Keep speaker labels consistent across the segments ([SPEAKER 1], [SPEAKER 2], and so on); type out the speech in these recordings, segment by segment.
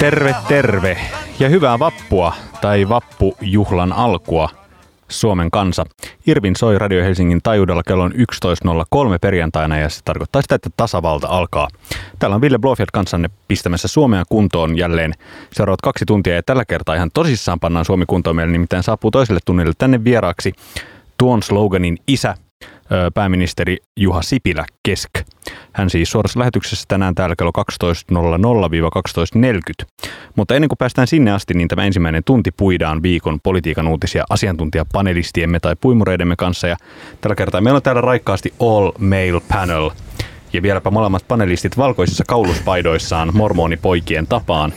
[SPEAKER 1] Terve, terve ja hyvää vappua tai vappujuhlan alkua Suomen kansa. Irvin soi Radio Helsingin taajuudella kello 11.03 perjantaina ja se tarkoittaa sitä, että tasavalta alkaa. Täällä on Ville Blofeld kanssanne pistämässä Suomea kuntoon jälleen seuraavat kaksi tuntia ja tällä kertaa ihan tosissaan pannaan Suomi kuntoon meille, nimittäin saapuu toiselle tunnille tänne vieraaksi tuon sloganin isä, pääministeri Juha Sipilä Kesk. Hän siis suorassa lähetyksessä tänään täällä kello 12.00-12.40. Mutta ennen kuin päästään sinne asti, niin tämä ensimmäinen tunti puidaan viikon politiikan uutisia asiantuntijapanelistiemme tai puimureidemme kanssa. Ja tällä kertaa meillä on täällä raikkaasti all male panel. Ja vieläpä molemmat panelistit valkoisissa kauluspaidoissaan mormonipoikien tapaan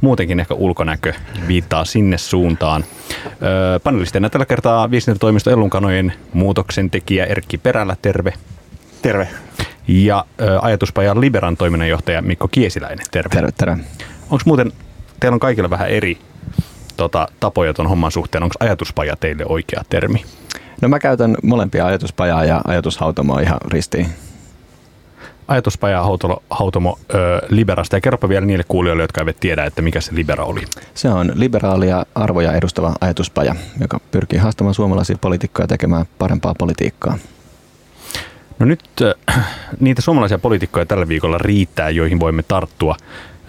[SPEAKER 1] muutenkin ehkä ulkonäkö viittaa sinne suuntaan. Öö, panelisteina tällä kertaa viestintätoimisto Ellunkanojen muutoksen tekijä Erkki Perälä, terve.
[SPEAKER 2] Terve.
[SPEAKER 1] Ja ajatuspajan Liberan toiminnanjohtaja Mikko Kiesiläinen, terve.
[SPEAKER 3] Terve, terve.
[SPEAKER 1] Onko muuten, teillä on kaikilla vähän eri tota, tapoja tuon homman suhteen, onko ajatuspaja teille oikea termi?
[SPEAKER 3] No mä käytän molempia ajatuspajaa ja ajatushautomoa ihan ristiin
[SPEAKER 1] ajatuspaja Hautomo, Hautomo ö, Liberasta ja kerropa vielä niille kuulijoille, jotka eivät tiedä, että mikä se Libera oli.
[SPEAKER 3] Se on liberaalia arvoja edustava ajatuspaja, joka pyrkii haastamaan suomalaisia poliitikkoja tekemään parempaa politiikkaa.
[SPEAKER 1] No nyt äh, niitä suomalaisia poliitikkoja tällä viikolla riittää, joihin voimme tarttua.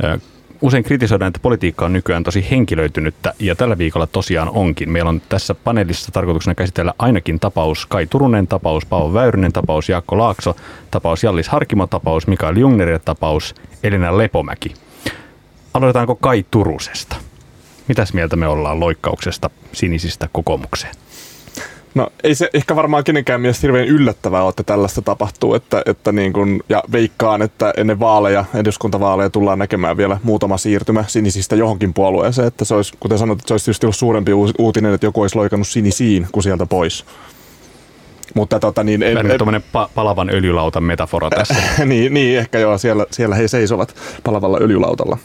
[SPEAKER 1] Äh, usein kritisoidaan, että politiikka on nykyään tosi henkilöitynyttä ja tällä viikolla tosiaan onkin. Meillä on tässä paneelissa tarkoituksena käsitellä ainakin tapaus Kai Turunen tapaus, Paavo Väyrynen tapaus, Jaakko Laakso tapaus, Jallis Harkimo tapaus, Mikael Jungner tapaus, Elina Lepomäki. Aloitetaanko Kai Turusesta? Mitäs mieltä me ollaan loikkauksesta sinisistä kokoomukseen?
[SPEAKER 2] No ei se ehkä varmaan kenenkään mielestä hirveän yllättävää ole, että tällaista tapahtuu. Että, että niin kun, ja veikkaan, että ennen vaaleja, eduskuntavaaleja tullaan näkemään vielä muutama siirtymä sinisistä johonkin puolueeseen. Että se olisi, kuten sanot, että se olisi tietysti ollut suurempi uutinen, että joku olisi loikannut sinisiin kuin sieltä pois.
[SPEAKER 1] Mutta tota, niin, en, en, tuommoinen pa- palavan öljylautan metafora tässä.
[SPEAKER 2] niin, niin, ehkä joo, siellä, siellä he seisovat palavalla öljylautalla.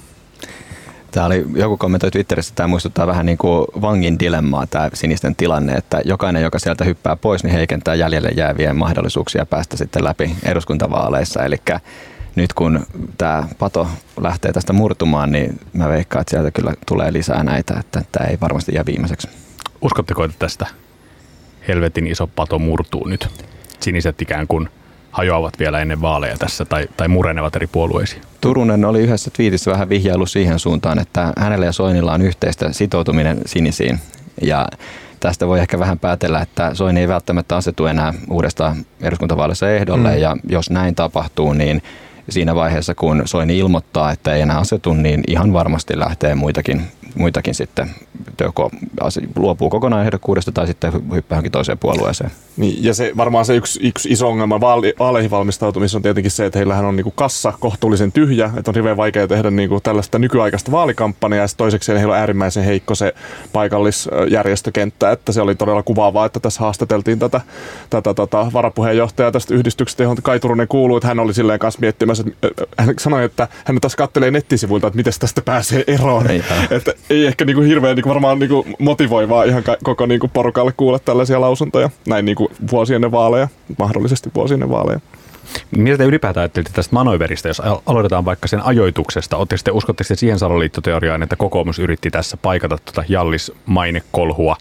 [SPEAKER 3] Tämä oli, joku kommentoi Twitterissä, että tämä muistuttaa vähän niin kuin vangin dilemmaa, tämä sinisten tilanne, että jokainen, joka sieltä hyppää pois, niin heikentää jäljelle jäävien mahdollisuuksia päästä sitten läpi eduskuntavaaleissa. Eli nyt kun tämä pato lähtee tästä murtumaan, niin mä veikkaan, että sieltä kyllä tulee lisää näitä, että tämä ei varmasti jää viimeiseksi.
[SPEAKER 1] Uskotteko, että tästä helvetin iso pato murtuu nyt? Siniset ikään kuin – hajoavat vielä ennen vaaleja tässä tai, tai murenevat eri puolueisiin.
[SPEAKER 3] Turunen oli yhdessä twiitissä vähän vihjailu siihen suuntaan, että hänellä ja Soinilla on yhteistä sitoutuminen sinisiin. Ja tästä voi ehkä vähän päätellä, että Soini ei välttämättä asetu enää uudestaan eduskuntavaalissa ehdolle, mm. ja jos näin tapahtuu, niin siinä vaiheessa, kun Soini ilmoittaa, että ei enää asetu, niin ihan varmasti lähtee muitakin, muitakin sitten joko luopuu kokonaan ehdokkuudesta tai sitten hyppää johonkin toiseen puolueeseen.
[SPEAKER 2] Niin, ja se varmaan se yksi, yksi iso ongelma vaali, vaaleihin valmistautumisessa on tietenkin se, että heillähän on niinku kassa kohtuullisen tyhjä, että on hirveän vaikea tehdä niinku tällaista nykyaikaista vaalikampanjaa, ja toiseksi heillä on äärimmäisen heikko se paikallisjärjestökenttä, että se oli todella kuvaavaa, että tässä haastateltiin tätä, tätä, tätä varapuheenjohtajaa tästä yhdistyksestä, johon Kai Turunen kuuluu, että hän oli silleen kanssa miettimässä, että hän sanoi, että hän taas kattelee nettisivuilta, että miten tästä pääsee eroon. Että ei ehkä niinku hirveän niinku varmaan niinku motivoivaa ihan koko niinku porukalle kuulla tällaisia lausuntoja näin niinku vuosi ennen vaaleja, mahdollisesti vuosi ennen vaaleja.
[SPEAKER 1] Mitä te ylipäätään ajattelitte tästä manöveristä, jos aloitetaan vaikka sen ajoituksesta? Oletteko te, uskotte siihen salaliittoteoriaan, että kokoomus yritti tässä paikata tuota Jallis mainekolhua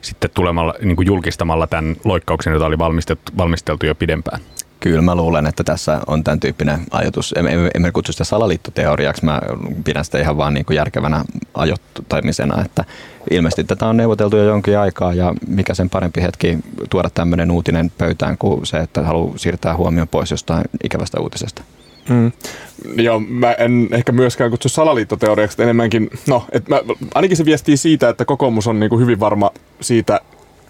[SPEAKER 1] sitten tulemalla, niin kuin julkistamalla tämän loikkauksen, jota oli valmisteltu, valmisteltu jo pidempään?
[SPEAKER 3] Kyllä mä luulen, että tässä on tämän tyyppinen ajatus. Emme, kutsu sitä salaliittoteoriaksi, mä pidän sitä ihan vaan niin kuin järkevänä ajoittamisena, että ilmeisesti tätä on neuvoteltu jo jonkin aikaa ja mikä sen parempi hetki tuoda tämmöinen uutinen pöytään kuin se, että haluaa siirtää huomioon pois jostain ikävästä uutisesta.
[SPEAKER 2] Mm. Joo, mä en ehkä myöskään kutsu salaliittoteoriaksi, enemmänkin, no, et mä, ainakin se viestii siitä, että kokoomus on niin kuin hyvin varma siitä,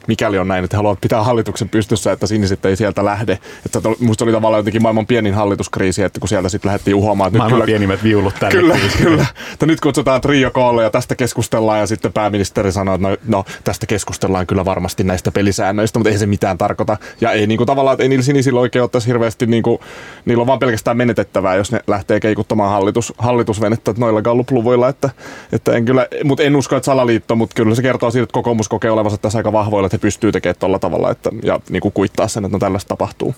[SPEAKER 2] mikäli on näin, että haluavat pitää hallituksen pystyssä, että siniset ei sieltä lähde. Että musta oli tavallaan jotenkin maailman pienin hallituskriisi, että kun sieltä sitten lähdettiin uhoamaan. Että
[SPEAKER 1] maailman nyt kyllä, pienimmät viulut tänne.
[SPEAKER 2] Kyllä, kriisiin. kyllä. Että nyt kutsutaan trio koolle ja tästä keskustellaan ja sitten pääministeri sanoo, että no, no, tästä keskustellaan kyllä varmasti näistä pelisäännöistä, mutta ei se mitään tarkoita. Ja ei niinku tavallaan, että ei niillä sinisillä oikein ottaisi hirveästi, niinku, niillä on vaan pelkästään menetettävää, jos ne lähtee keikuttamaan hallitus, hallitusvenettä noilla gallupluvuilla. Että, että en kyllä, mutta en usko, että salaliitto, mutta kyllä se kertoo siitä, että kokoomus kokee olevansa tässä aika vahvoilla, että he pystyy tekemään tuolla tavalla että, ja niin kuin kuittaa sen, että no tällaista tapahtuu.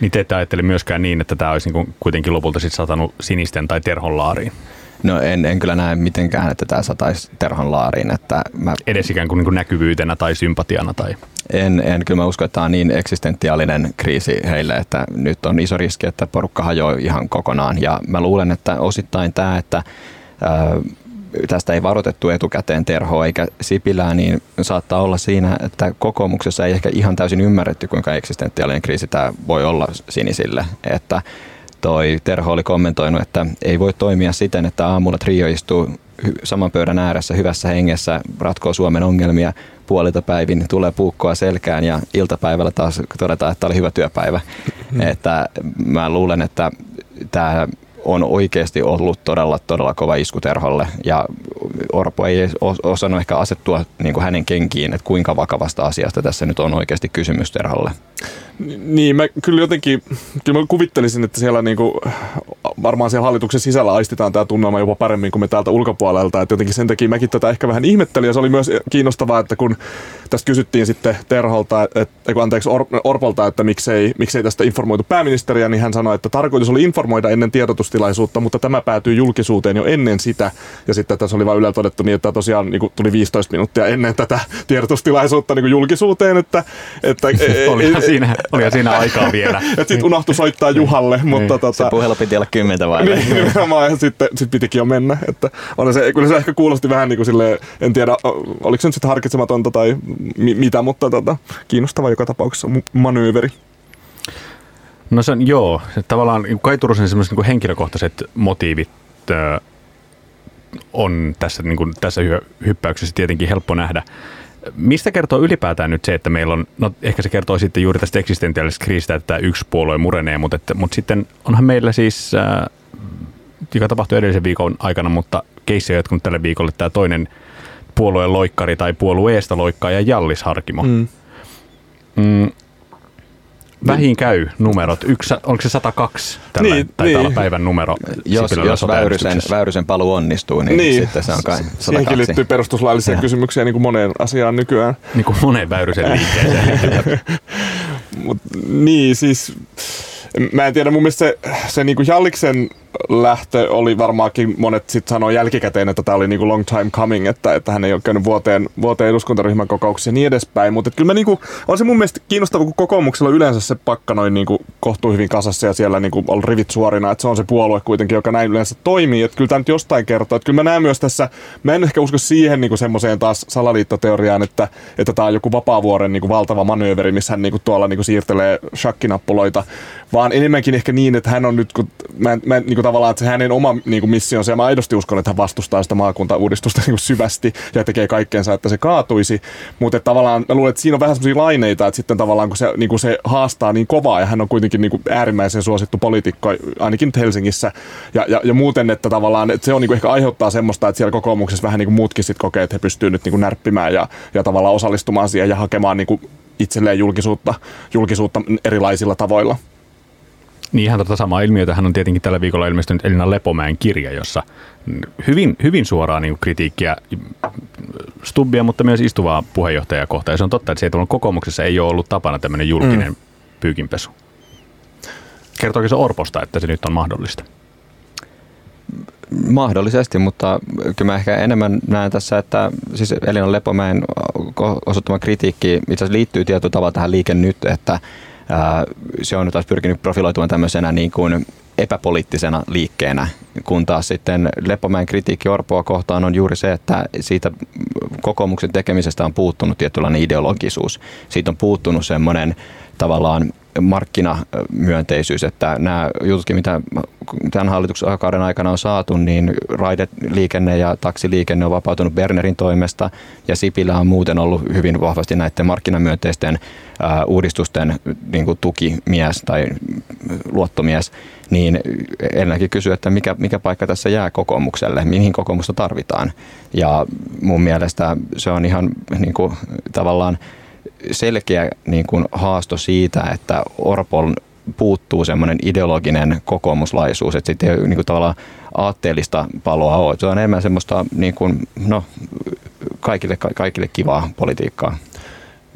[SPEAKER 1] Niin te ette ajattele myöskään niin, että tämä olisi niin kuin kuitenkin lopulta sitten satanut sinisten tai terhon laariin?
[SPEAKER 3] No en, en kyllä näe mitenkään, että tämä sataisi Terhon laariin. Että
[SPEAKER 1] mä... Edes ikään kuin, niin kuin näkyvyytenä tai sympatiana? Tai...
[SPEAKER 3] En, en, kyllä mä usko, että tämä on niin eksistentiaalinen kriisi heille, että nyt on iso riski, että porukka hajoaa ihan kokonaan. Ja mä luulen, että osittain tämä, että ää, tästä ei varoitettu etukäteen Terhoa eikä Sipilää, niin saattaa olla siinä, että kokoomuksessa ei ehkä ihan täysin ymmärretty, kuinka eksistentiaalinen kriisi tämä voi olla sinisille. Että toi Terho oli kommentoinut, että ei voi toimia siten, että aamulla trio istuu saman pöydän ääressä hyvässä hengessä, ratkoo Suomen ongelmia puolilta päivin, tulee puukkoa selkään ja iltapäivällä taas todetaan, että oli hyvä työpäivä. Mm. Että mä luulen, että tämä on oikeasti ollut todella, todella kova isku Terholle ja Orpo ei osannut ehkä asettua niin kuin hänen kenkiin, että kuinka vakavasta asiasta tässä nyt on oikeasti kysymys Terholle.
[SPEAKER 2] Niin, mä kyllä jotenkin, kyllä mä kuvittelisin, että siellä niinku, varmaan siellä hallituksen sisällä aistitaan tämä tunnelma jopa paremmin kuin me täältä ulkopuolelta. Että jotenkin sen takia mäkin tätä ehkä vähän ihmettelin ja se oli myös kiinnostavaa, että kun tästä kysyttiin sitten Terholta, että, anteeksi Or, Orpolta, että miksei, miksei tästä informoitu pääministeriä, niin hän sanoi, että tarkoitus oli informoida ennen tiedotustilaisuutta, mutta tämä päätyy julkisuuteen jo ennen sitä. Ja sitten tässä oli vain Ylellä todettu niin, että tosiaan niin tuli 15 minuuttia ennen tätä tiedotustilaisuutta niin julkisuuteen. Että, että,
[SPEAKER 1] Olihan siinä oli siinä aikaa vielä.
[SPEAKER 2] sitten unohtui soittaa Juhalle. Niin. mutta tota,
[SPEAKER 3] se puhelu piti olla kymmentä vai?
[SPEAKER 2] niin, nimenomaan, ja sitten sit pitikin jo mennä. Että on se, kyllä se ehkä kuulosti vähän niin kuin silleen, en tiedä, oliko se nyt sitten harkitsematonta tai mi- mitä, mutta tota, kiinnostava joka tapauksessa manööveri.
[SPEAKER 1] No se on, joo, tavallaan Kai Turusen semmoiset niin henkilökohtaiset motiivit ö, on tässä, niin kuin, tässä hyppäyksessä tietenkin helppo nähdä. Mistä kertoo ylipäätään nyt se, että meillä on, no ehkä se kertoo sitten juuri tästä eksistentiaalisesta kriisistä, että tämä yksi puolue murenee, mutta, että, mutta sitten onhan meillä siis, äh, joka tapahtui edellisen viikon aikana, mutta keissi on jatkunut tälle viikolle tämä toinen puolueen loikkari tai puolueesta loikkaaja Jallis Harkimo. Mm. Mm, Vähin käy numerot. Yksi, onko se 102 tällä, niin, taitaa niin. olla päivän numero?
[SPEAKER 3] Jos, jos Väyrysen, Väyrysen paluu onnistuu, niin, niin, sitten se on kai 102.
[SPEAKER 2] Siihenkin liittyy perustuslaillisia kysymyksiä niin kuin moneen asiaan nykyään.
[SPEAKER 1] Niin kuin moneen Väyrysen liikkeeseen.
[SPEAKER 2] Mut, niin, siis mä en tiedä, mun mielestä se, se niin kuin Jalliksen lähtö oli varmaankin, monet sitten sanoi jälkikäteen, että tämä oli niinku long time coming, että, että hän ei ole käynyt vuoteen, vuoteen eduskuntaryhmän kokouksessa ja niin edespäin. Mutta kyllä niinku, on se mun mielestä kiinnostava, kun kokoomuksella yleensä se pakka noin niinku kohtuu hyvin kasassa ja siellä niinku on rivit suorina, että se on se puolue kuitenkin, joka näin yleensä toimii. Että kyllä tämä nyt jostain kertoo. Että kyllä mä näen myös tässä, mä en ehkä usko siihen niinku semmoiseen taas salaliittoteoriaan, että, että tämä on joku vapaavuoren niinku valtava manööveri, missä hän niinku tuolla niinku siirtelee shakkinappuloita, vaan enemmänkin ehkä niin, että hän on nyt, kun mä, mä niinku tavallaan, että se hänen oma niin kuin missionsa, ja mä aidosti uskon, että hän vastustaa sitä maakuntauudistusta niin kuin syvästi ja tekee kaikkeensa, että se kaatuisi. Mutta tavallaan mä luulen, että siinä on vähän sellaisia laineita, että sitten tavallaan kun se, niin kuin se haastaa niin kovaa, ja hän on kuitenkin niin kuin äärimmäisen suosittu poliitikko, ainakin nyt Helsingissä, ja, ja, ja muuten, että tavallaan että se on niin kuin ehkä aiheuttaa semmoista, että siellä kokoomuksessa vähän niin kuin muutkin sit kokee, että he pystyvät nyt niin kuin närppimään ja, ja tavallaan osallistumaan siihen ja hakemaan niin kuin itselleen julkisuutta, julkisuutta erilaisilla tavoilla.
[SPEAKER 1] Niin ihan tota samaa ilmiötä hän on tietenkin tällä viikolla ilmestynyt Elina Lepomäen kirja, jossa hyvin, hyvin suoraa niin kritiikkiä Stubbia, mutta myös istuvaa puheenjohtajaa kohtaan. Ja se on totta, että se ei kokoomuksessa ei ole ollut tapana tämmöinen julkinen mm. pyykinpesu. Kertooko se Orposta, että se nyt on mahdollista?
[SPEAKER 3] Mahdollisesti, mutta kyllä mä ehkä enemmän näen tässä, että siis Elina Lepomäen osoittama kritiikki itse asiassa liittyy tietyllä tavalla tähän liike nyt, että se on taas pyrkinyt profiloitumaan tämmöisenä niin kuin epäpoliittisena liikkeenä, kun taas sitten Lepomäen kritiikki Orpoa kohtaan on juuri se, että siitä kokoomuksen tekemisestä on puuttunut tietynlainen ideologisuus. Siitä on puuttunut semmoinen tavallaan markkinamyönteisyys, että nämä jututkin, mitä tämän hallituksen kauden aikana on saatu, niin raideliikenne ja taksiliikenne on vapautunut Bernerin toimesta ja Sipilä on muuten ollut hyvin vahvasti näiden markkinamyönteisten uudistusten niin kuin tukimies tai luottomies, niin ennenkin kysyä, että mikä, mikä paikka tässä jää kokoomukselle, mihin kokoomusta tarvitaan. Ja mun mielestä se on ihan niin kuin, tavallaan selkeä niin kuin haasto siitä, että Orpon puuttuu semmoinen ideologinen kokoomuslaisuus, että sitten ei niin kuin tavallaan aatteellista paloa ole. Se on enemmän semmoista niin kuin, no, kaikille, kaikille kivaa politiikkaa.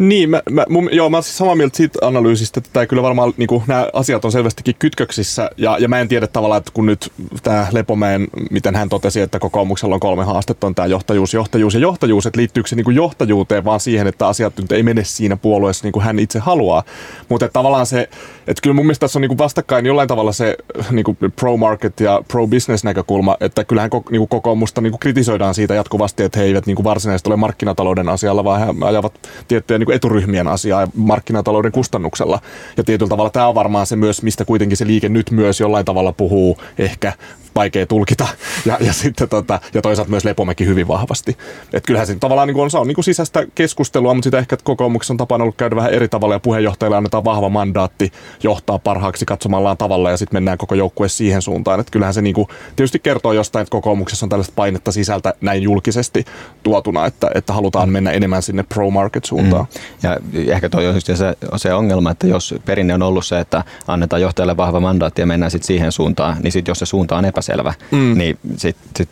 [SPEAKER 2] Niin, mä, mä, mun, joo, mä olen siis samaa mieltä siitä analyysistä, että tämä kyllä varmaan niin kuin, nämä asiat on selvästikin kytköksissä. Ja, ja mä en tiedä tavallaan, että kun nyt tämä Lepomäen, miten hän totesi, että kokoomuksella on kolme haastetta, on tämä johtajuus, johtajuus ja johtajuus, että liittyykö se niin kuin johtajuuteen vaan siihen, että asiat nyt ei mene siinä puolueessa niin kuin hän itse haluaa. Mutta tavallaan se, että kyllä mun mielestä tässä on niin kuin vastakkain jollain tavalla se niin kuin pro-market ja pro-business näkökulma, että kyllähän niin kuin kokoomusta niin kuin kritisoidaan siitä jatkuvasti, että he eivät niin kuin varsinaisesti ole markkinatalouden asialla, vaan he ajavat tiettyjä niin kuin eturyhmien asiaa markkinatalouden kustannuksella. Ja tietyllä tavalla tämä on varmaan se myös, mistä kuitenkin se liike nyt myös jollain tavalla puhuu ehkä vaikea tulkita ja, ja, sitten tota, ja toisaalta myös Lepomäki hyvin vahvasti. Et kyllähän se tavallaan niin on, se on niin kuin sisäistä keskustelua, mutta sitä ehkä kokoomuksen on tapana ollut käydä vähän eri tavalla ja puheenjohtajalle annetaan vahva mandaatti johtaa parhaaksi katsomallaan tavalla ja sitten mennään koko joukkue siihen suuntaan. Et kyllähän se niin kuin, tietysti kertoo jostain, että kokoomuksessa on tällaista painetta sisältä näin julkisesti tuotuna, että, että halutaan mennä enemmän sinne pro-market suuntaan. Mm.
[SPEAKER 3] Ja ehkä toi on se, se ongelma, että jos perinne on ollut se, että annetaan johtajalle vahva mandaatti ja mennään sitten siihen suuntaan, niin sitten jos se suunta on epä epäselvä, mm. niin sitten sit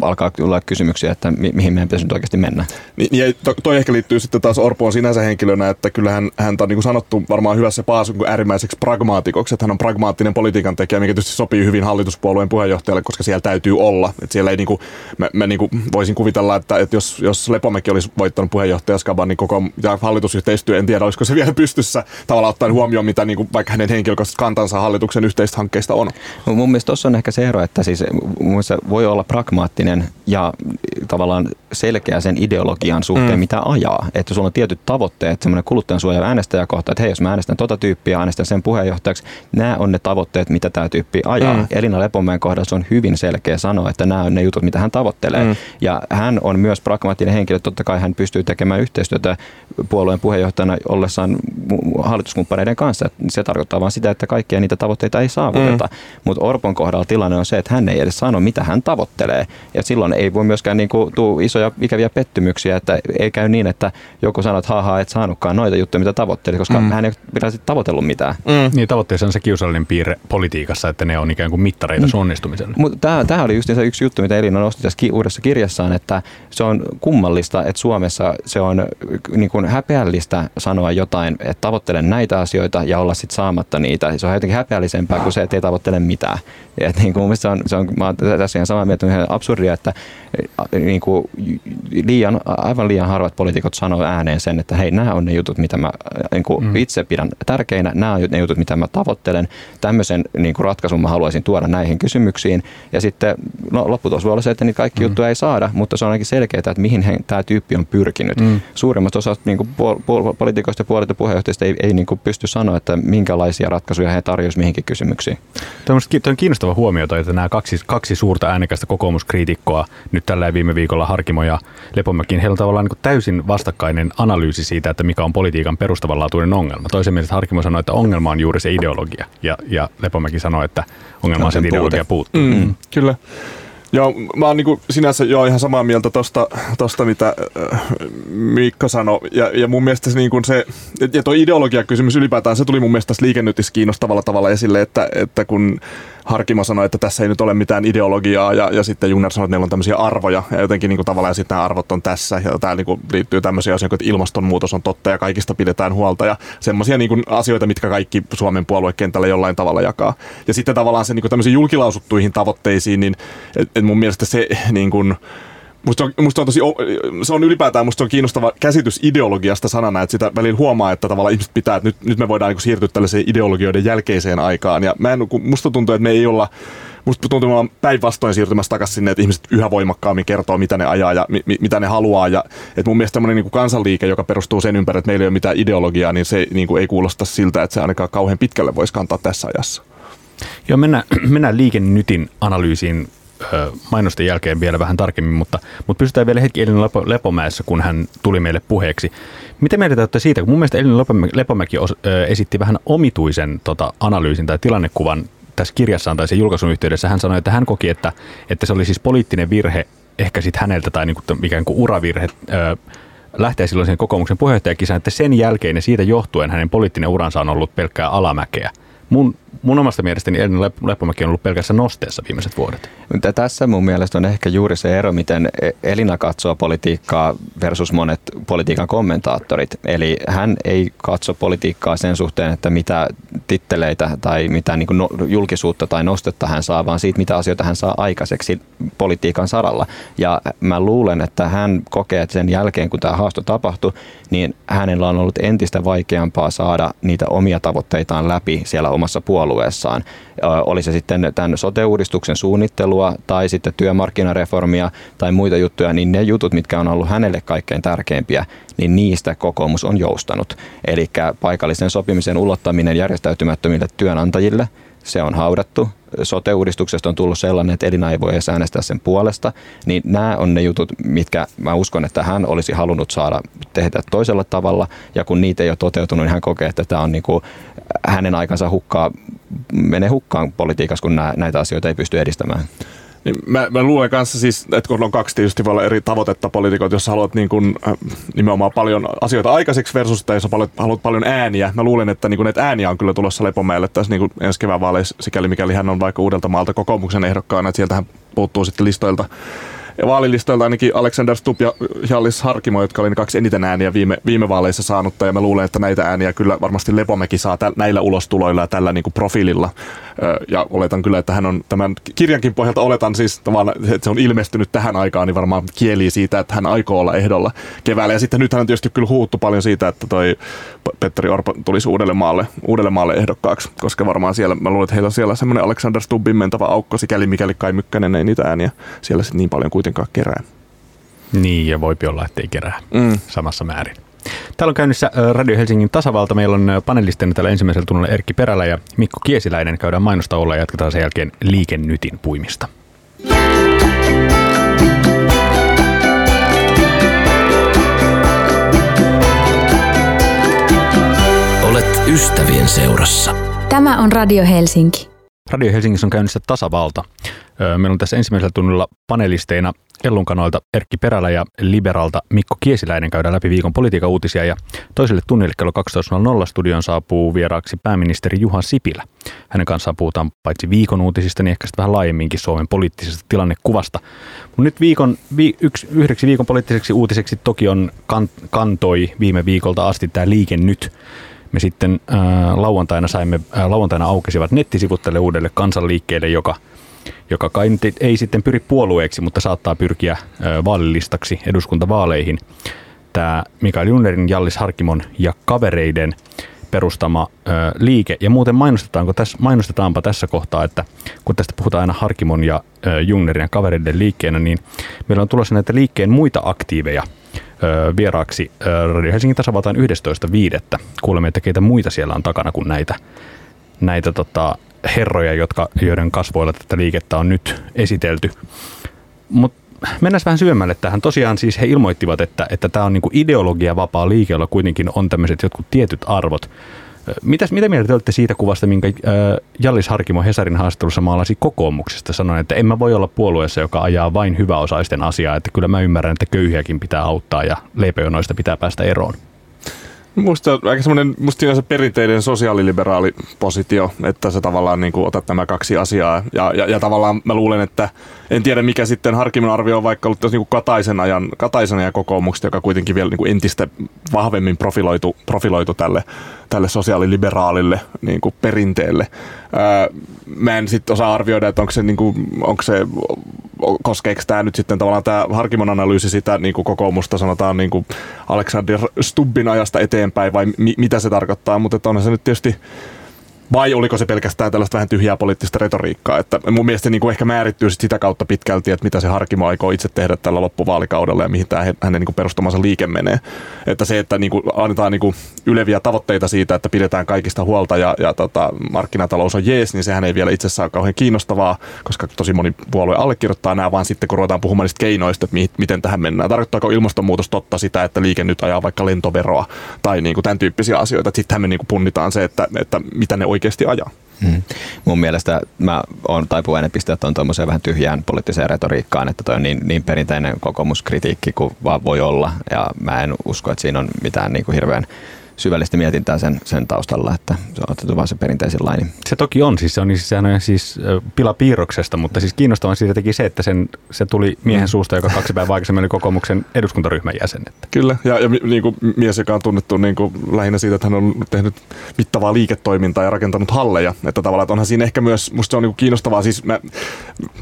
[SPEAKER 3] alkaa tulla kysymyksiä, että mi- mihin meidän pitäisi nyt oikeasti mennä.
[SPEAKER 2] Niin, ja to, toi ehkä liittyy sitten taas Orpoon sinänsä henkilönä, että kyllähän häntä on niin kuin sanottu varmaan hyvässä paasun kuin äärimmäiseksi pragmaatikoksi, että hän on pragmaattinen politiikan tekijä, mikä tietysti sopii hyvin hallituspuolueen puheenjohtajalle, koska siellä täytyy olla. Että siellä ei niin kuin, mä, mä niin kuin voisin kuvitella, että, että jos, jos Lepomäki olisi voittanut puheenjohtajaskaban, niin koko ja hallitusyhteistyö, en tiedä, olisiko se vielä pystyssä tavallaan ottaen huomioon, mitä niin kuin, vaikka hänen henkilökohtaiset kantansa hallituksen yhteistä hankkeista on.
[SPEAKER 3] No, mun mielestä tuossa on ehkä se ero, että siis mun voi olla pragmaattinen ja tavallaan selkeä sen ideologian suhteen, mm. mitä ajaa. Että sulla on tietyt tavoitteet, semmoinen kuluttajansuoja äänestäjäkohta, että hei, jos mä äänestän tota tyyppiä, äänestän sen puheenjohtajaksi, nämä on ne tavoitteet, mitä tämä tyyppi ajaa. Mm. Elina Lepomäen kohdalla se on hyvin selkeä sanoa, että nämä on ne jutut, mitä hän tavoittelee. Mm. Ja hän on myös pragmaattinen henkilö, totta kai hän pystyy tekemään yhteistyötä puolueen puheenjohtajana ollessaan hallituskumppaneiden kanssa. Se tarkoittaa vain sitä, että kaikkia niitä tavoitteita ei saavuteta. Mm. Mutta Orpon kohdalla tilanne on se, että hän ei edes sano, mitä hän tavoittelee. Ja silloin ei voi myöskään niin kuin, tuu isoja ikäviä pettymyksiä, että ei käy niin, että joku sanoo, että haha, et saanutkaan noita juttuja, mitä tavoitteli, koska mm. hän ei ole tavoitellut mitään.
[SPEAKER 1] Mm. Niin, tavoitteessa on se kiusallinen piirre politiikassa, että ne on ikään kuin mittareita mm. onnistumiselle.
[SPEAKER 3] Mutta tämä oli just se yksi juttu, mitä Elina nosti tässä uudessa kirjassaan, että se on kummallista, että Suomessa se on niin kuin häpeällistä sanoa jotain, että tavoittelen näitä asioita ja olla sitten saamatta niitä. Se on jotenkin häpeällisempää kuin se, että ei tavoittele mitään. Et niin kuin se on, se on, mä tässä ihan samaa mieltä, että absurdia, että niin kuin liian, aivan liian harvat poliitikot sanoo ääneen sen, että hei, nämä on ne jutut, mitä mä niin kuin mm. itse pidän tärkeinä, nämä on ne jutut, mitä mä tavoittelen, tämmöisen niin kuin ratkaisun mä haluaisin tuoda näihin kysymyksiin. Ja sitten no, lopputulos voi olla se, että niitä kaikki mm. juttuja ei saada, mutta se on ainakin selkeää, että mihin he, tämä tyyppi on pyrkinyt. Mm. Suurimmasta osasta niin kuin puol- puol- poliitikoista ja puolelta puheenjohtajista ei, ei niin kuin pysty sanoa, että minkälaisia ratkaisuja he tarjoaisivat mihinkin kysymyksiin.
[SPEAKER 1] Tämä on kiinnostava huomio, että nämä kaksi, kaksi suurta äänekästä kokoomuskriitikkoa, nyt tällä viime viikolla Harkimo ja Lepomäkin, heillä on tavallaan niin täysin vastakkainen analyysi siitä, että mikä on politiikan perustavanlaatuinen ongelma. Toisen mielestä Harkimo sanoi, että ongelma on juuri se ideologia, ja, ja Lepomäki sanoi, että ongelma on se, että ideologia puuttuu. Mm,
[SPEAKER 2] mm. Kyllä. Joo, mä oon niinku sinänsä jo ihan samaa mieltä tosta, tosta mitä äh, Mikko sanoi. Ja, ja mun mielestä se, niinku se ja tuo ideologiakysymys ylipäätään, se tuli mun mielestä tässä liikennytissä kiinnostavalla tavalla esille, että, että kun Harkimo sanoi, että tässä ei nyt ole mitään ideologiaa ja, ja sitten Jungner sanoi, että meillä on tämmöisiä arvoja ja jotenkin niin kuin tavallaan sitten nämä arvot on tässä ja tämä niin kuin liittyy tämmöisiä asioita, että ilmastonmuutos on totta ja kaikista pidetään huolta ja semmoisia niin kuin asioita, mitkä kaikki Suomen puoluekentällä jollain tavalla jakaa. Ja sitten tavallaan se niin kuin tämmöisiin julkilausuttuihin tavoitteisiin, niin et, et mun mielestä se niin kuin, Musta on, musta on tosi, se on ylipäätään musta on kiinnostava käsitys ideologiasta sanana, että sitä välillä huomaa, että tavallaan ihmiset pitää, että nyt, nyt me voidaan niin siirtyä tällaiseen ideologioiden jälkeiseen aikaan. Ja mä en, musta tuntuu, että me ei olla, musta tuntuu, että me ollaan päinvastoin siirtymässä takaisin sinne, että ihmiset yhä voimakkaammin kertoo, mitä ne ajaa ja mi, mitä ne haluaa. Ja, että mun mielestä tämmöinen niin kansanliike, joka perustuu sen ympärille, että meillä ei ole mitään ideologiaa, niin se niin kuin ei kuulosta siltä, että se ainakaan kauhean pitkälle voisi kantaa tässä ajassa.
[SPEAKER 1] Joo, mennään, mennään liikennytin analyysiin mainosten jälkeen vielä vähän tarkemmin, mutta, mutta pysytään vielä hetki Elina Lepo, Lepomäessä, kun hän tuli meille puheeksi. Miten meidän täyttää siitä, kun mun mielestä Elina Lepomäki os, ö, esitti vähän omituisen tota, analyysin tai tilannekuvan tässä kirjassaan tai sen julkaisun yhteydessä. Hän sanoi, että hän koki, että, että se oli siis poliittinen virhe ehkä sitten häneltä tai niinku, ikään kuin uravirhe ö, lähteä silloin sen kokoomuksen puheenjohtajakisaan, että sen jälkeen ja siitä johtuen hänen poliittinen uransa on ollut pelkkää alamäkeä. Mun mun omasta mielestäni Elina Leppomäki on ollut pelkässä nosteessa viimeiset vuodet.
[SPEAKER 3] Mutta tässä mun mielestä on ehkä juuri se ero, miten e- Elina katsoo politiikkaa versus monet politiikan kommentaattorit. Eli hän ei katso politiikkaa sen suhteen, että mitä titteleitä tai mitä niin no, julkisuutta tai nostetta hän saa, vaan siitä, mitä asioita hän saa aikaiseksi politiikan saralla. Ja mä luulen, että hän kokee, että sen jälkeen, kun tämä haasto tapahtui, niin hänellä on ollut entistä vaikeampaa saada niitä omia tavoitteitaan läpi siellä omassa puolueessaan. Oli se sitten tämän sote-uudistuksen suunnittelua tai sitten työmarkkinareformia tai muita juttuja, niin ne jutut, mitkä on ollut hänelle kaikkein tärkeimpiä, niin niistä kokoomus on joustanut. Eli paikallisen sopimisen ulottaminen järjestäytymättömille työnantajille – se on haudattu. Sote-uudistuksesta on tullut sellainen, että Elina ei voi edes äänestää sen puolesta. Niin nämä on ne jutut, mitkä mä uskon, että hän olisi halunnut saada tehdä toisella tavalla. Ja kun niitä ei ole toteutunut, niin hän kokee, että tämä on niin kuin hänen aikansa hukkaa, menee hukkaan politiikassa, kun näitä asioita ei pysty edistämään.
[SPEAKER 2] Niin mä, mä luulen kanssa siis, että kun on kaksi tietysti voi olla eri tavoitetta poliitikot, jos haluat niin kun, äh, nimenomaan paljon asioita aikaiseksi versus, että jos haluat, haluat paljon ääniä. Mä luulen, että niin kun, että ääniä on kyllä tulossa Lepomäelle tässä niin ensi kevään vaaleissa, sikäli mikäli hän on vaikka uudelta maalta kokoomuksen ehdokkaana, että sieltähän puuttuu sitten listoilta vaalilistoilta ainakin Alexander Stubb ja Jallis Harkimo, jotka oli ne kaksi eniten ääniä viime, viime vaaleissa saanutta. Ja mä luulen, että näitä ääniä kyllä varmasti Lepomäki saa täl, näillä ulostuloilla ja tällä niin kuin profiililla. Ja oletan kyllä, että hän on tämän kirjankin pohjalta oletan siis että se on ilmestynyt tähän aikaan, niin varmaan kieli siitä, että hän aikoo olla ehdolla keväällä. Ja sitten nyt hän on tietysti kyllä huuttu paljon siitä, että toi Petteri Orpo tulisi uudelle maalle, uudelle maalle ehdokkaaksi, koska varmaan siellä, mä luulen, että heillä on siellä semmoinen Alexander Stubbin mentävä aukko, sikäli mikäli Kai Mykkänen ei niitä ääniä siellä sitten niin paljon kuitenkaan kerää.
[SPEAKER 1] Niin, ja voipi olla, ettei kerää mm. samassa määrin. Täällä on käynnissä Radio Helsingin tasavalta. Meillä on panelistinen täällä ensimmäisellä tunnilla Erkki Perälä ja Mikko Kiesiläinen. Käydään olla ja jatketaan sen jälkeen liikennytin puimista.
[SPEAKER 4] Olet ystävien seurassa.
[SPEAKER 5] Tämä on Radio Helsinki.
[SPEAKER 1] Radio Helsingissä on käynnissä tasavalta. Meillä on tässä ensimmäisellä tunnilla panelisteina Ellunkanoilta Erkki Perälä ja Liberalta Mikko Kiesiläinen käydään läpi viikon politiikan uutisia ja toiselle tunnille kello 12.00 studion saapuu vieraaksi pääministeri Juha Sipilä. Hänen kanssaan puhutaan paitsi viikon uutisista, niin ehkä vähän laajemminkin Suomen poliittisesta tilannekuvasta. Mutta nyt viikon, vi, yksi, yhdeksi viikon poliittiseksi uutiseksi toki on kan, kantoi viime viikolta asti tämä Liike Nyt. Me sitten ää, lauantaina saimme, ää, lauantaina aukesivat nettisivut tälle uudelle kansanliikkeelle, joka – joka kai ei sitten pyri puolueeksi, mutta saattaa pyrkiä vaalilistaksi eduskuntavaaleihin. Tämä Mikael Junnerin, Jallis Harkimon ja kavereiden perustama liike. Ja muuten mainostetaanko tässä, mainostetaanpa tässä kohtaa, että kun tästä puhutaan aina Harkimon ja Junnerin ja kavereiden liikkeenä, niin meillä on tulossa näitä liikkeen muita aktiiveja vieraaksi Radio Helsingin tasavaltaan 11.5. Kuulemme, että keitä muita siellä on takana kuin näitä, näitä tota, herroja, jotka, joiden kasvoilla tätä liikettä on nyt esitelty. Mutta mennään vähän syvemmälle tähän. Tosiaan siis he ilmoittivat, että, että tämä on niinku ideologia vapaa liike, jolla kuitenkin on tämmöiset jotkut tietyt arvot. Mitäs, mitä mieltä te olette siitä kuvasta, minkä äh, Jallis Harkimo Hesarin haastattelussa maalasi kokoomuksesta? Sanoin, että en mä voi olla puolueessa, joka ajaa vain hyväosaisten asiaa, että kyllä mä ymmärrän, että köyhiäkin pitää auttaa ja leipäjonoista pitää päästä eroon.
[SPEAKER 2] Musta aika semmoinen, musta se perinteinen sosiaaliliberaali positio, että sä tavallaan niin kuin otat nämä kaksi asiaa. Ja, ja, ja tavallaan mä luulen, että en tiedä mikä sitten Harkimon arvio on vaikka ollut niin kuin Kataisen ajan, Kataisen ajan kokoomuksesta, joka kuitenkin vielä niin kuin entistä vahvemmin profiloitu, profiloitu tälle, tälle sosiaaliliberaalille niin kuin perinteelle. Ää, mä en sitten osaa arvioida, että onko se, niin kuin, onko se koskeeko tämä nyt sitten tavallaan tämä Harkimon analyysi sitä niin kuin kokoomusta sanotaan niin kuin Alexander Stubbin ajasta eteenpäin vai mi- mitä se tarkoittaa, mutta onhan se nyt tietysti vai oliko se pelkästään tällaista vähän tyhjää poliittista retoriikkaa? Että mun mielestä se niin kuin ehkä määrittyy sit sitä kautta pitkälti, että mitä se Harkimo aikoo itse tehdä tällä loppuvaalikaudella ja mihin tämä hänen niin kuin perustamansa liike menee. Että se, että niin kuin annetaan niin kuin yleviä tavoitteita siitä, että pidetään kaikista huolta ja, ja tota, markkinatalous on jees, niin sehän ei vielä itsessään ole kauhean kiinnostavaa, koska tosi moni puolue allekirjoittaa nämä, vaan sitten kun ruvetaan puhumaan niistä keinoista, että mihin, miten tähän mennään. Tarkoittaako ilmastonmuutos totta sitä, että liike nyt ajaa vaikka lentoveroa tai niin kuin tämän tyyppisiä asioita. Sittenhän me niin kuin punnitaan se, että, että mitä ne oikeasti ajaa. Hmm.
[SPEAKER 3] Mun mielestä mä oon taipuvainen pistää tuon tuommoiseen vähän tyhjään poliittiseen retoriikkaan, että toi on niin, niin perinteinen kokoomuskritiikki kuin vaan voi olla. Ja mä en usko, että siinä on mitään niin kuin hirveän syvällistä mietintää sen, sen taustalla, että se on otettu vain se perinteisin laini.
[SPEAKER 1] Se toki on, siis se on, niin, sehän on siis pilapiirroksesta, mutta siis kiinnostavaa siitä teki se, että sen, se tuli miehen suusta, joka kaksi päivää aikaisemmin oli kokoomuksen eduskuntaryhmän jäsen. Että.
[SPEAKER 2] Kyllä, ja, ja niin kuin mies, joka on tunnettu niin kuin lähinnä siitä, että hän on tehnyt mittavaa liiketoimintaa ja rakentanut halleja. Että tavallaan että onhan siinä ehkä myös, musta se on niin kuin kiinnostavaa, siis mä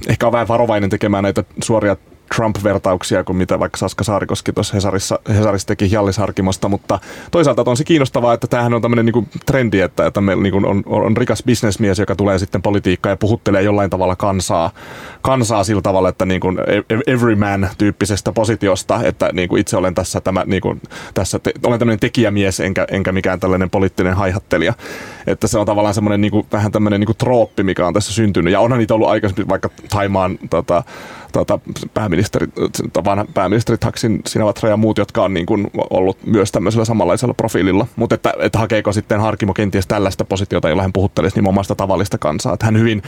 [SPEAKER 2] ehkä on vähän varovainen tekemään näitä suoria Trump-vertauksia kuin mitä vaikka Saska Saarikoski tuossa Hesarissa, Hesarissa teki Hjallis Harkimosta, mutta toisaalta on se kiinnostavaa, että tämähän on tämmöinen niin trendi, että, että meillä niin on, on, rikas bisnesmies, joka tulee sitten politiikkaan ja puhuttelee jollain tavalla kansaa, kansaa sillä tavalla, että niin kuin everyman-tyyppisestä positiosta, että niin kuin itse olen tässä, tämä, niin kuin, tässä te, olen tämmöinen tekijämies enkä, enkä mikään tällainen poliittinen haihattelija. Että se on tavallaan semmoinen niin kuin, vähän tämmöinen niin kuin trooppi, mikä on tässä syntynyt. Ja onhan niitä ollut aikaisemmin vaikka Taimaan tota, tota, pääministeri, vanha pääministeri Taksin Sinavatra ja muut, jotka on niin kuin ollut myös tämmöisellä samanlaisella profiililla. Mutta että, että hakeeko sitten Harkimo kenties tällaista positiota, jolla hän puhuttelisi niin omasta tavallista kansaa. Että hän hyvin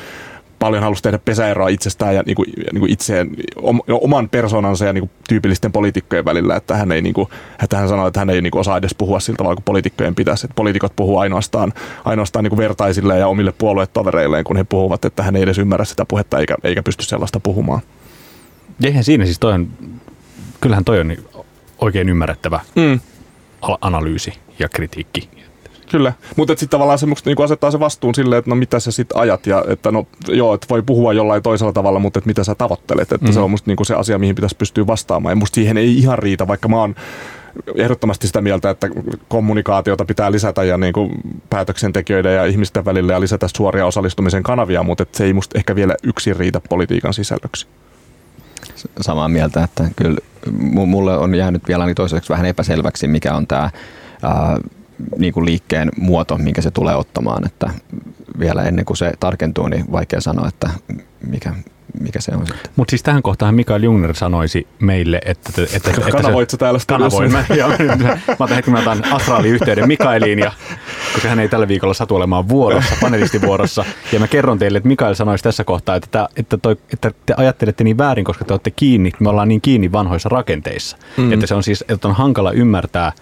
[SPEAKER 2] paljon halusi tehdä pesäeroa itsestään ja niin kuin, niin kuin itseen, oman persoonansa ja niin kuin tyypillisten poliitikkojen välillä, että hän, ei, niin kuin, että hän sanoi, että hän ei niin kuin osaa edes puhua sillä tavalla kuin poliitikkojen pitäisi. Että poliitikot puhuu ainoastaan, ainoastaan niin kuin vertaisille ja omille puoluetovereilleen, kun he puhuvat, että hän ei edes ymmärrä sitä puhetta eikä, eikä pysty sellaista puhumaan.
[SPEAKER 1] Eihän siinä siis toi on, kyllähän toi on niin oikein ymmärrettävä mm. analyysi ja kritiikki.
[SPEAKER 2] Kyllä, mutta sitten tavallaan se niinku asettaa se vastuun silleen, että no mitä sä sitten ajat ja että no joo, että voi puhua jollain toisella tavalla, mutta että mitä sä tavoittelet, että mm. se on musta niinku se asia, mihin pitäisi pystyä vastaamaan ja musta siihen ei ihan riitä, vaikka mä oon ehdottomasti sitä mieltä, että kommunikaatiota pitää lisätä ja niin kuin päätöksentekijöiden ja ihmisten välillä ja lisätä suoria osallistumisen kanavia, mutta se ei musta ehkä vielä yksin riitä politiikan sisällöksi
[SPEAKER 3] samaa mieltä, että kyllä mulle on jäänyt vielä niin toiseksi vähän epäselväksi, mikä on tämä ää, niin kuin liikkeen muoto, minkä se tulee ottamaan. Että vielä ennen kuin se tarkentuu, niin vaikea sanoa, että mikä, mikä se on sitten.
[SPEAKER 1] Mutta siis tähän kohtaan Mikael Jungner sanoisi meille, että... että,
[SPEAKER 2] että Kanavoit
[SPEAKER 1] sä
[SPEAKER 2] täällä
[SPEAKER 1] Kanavoin mä, joo, mä otan heti, mä otan astraaliyhteyden Mikaeliin, ja, koska hän ei tällä viikolla satu olemaan vuorossa, panelistivuorossa. Ja mä kerron teille, että Mikael sanoisi tässä kohtaa, että, että, toi, että te ajattelette niin väärin, koska te olette kiinni, me ollaan niin kiinni vanhoissa rakenteissa. Mm. Että se on siis, että on hankala ymmärtää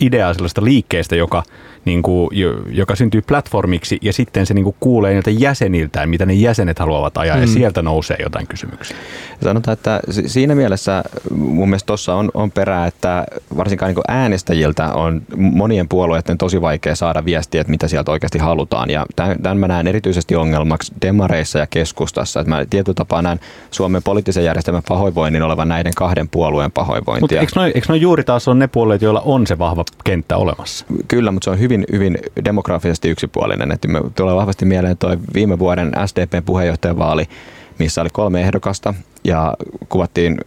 [SPEAKER 1] ideaa sellaista liikkeestä, joka niin kuin, joka syntyy platformiksi ja sitten se niin kuin kuulee niiltä jäseniltään, mitä ne jäsenet haluavat ajaa mm. ja sieltä nousee jotain kysymyksiä.
[SPEAKER 3] Sanotaan, että siinä mielessä mun mielestä tuossa on, on perää, että varsinkaan niin äänestäjiltä on monien puolueiden tosi vaikea saada viestiä, että mitä sieltä oikeasti halutaan ja tämän mä näen erityisesti ongelmaksi demareissa ja keskustassa, että mä tietyllä tapaa näen Suomen poliittisen järjestelmän pahoinvoinnin olevan näiden kahden puolueen pahoinvointia. Mutta
[SPEAKER 1] eikö noin, eikö noin juuri taas on ne puolueet, joilla on se vahva kenttä olemassa?
[SPEAKER 3] Kyllä, mutta se on hyvin hyvin, demografisesti yksipuolinen. Että me tulee vahvasti mieleen tuo viime vuoden SDPn puheenjohtajan vaali, missä oli kolme ehdokasta ja kuvattiin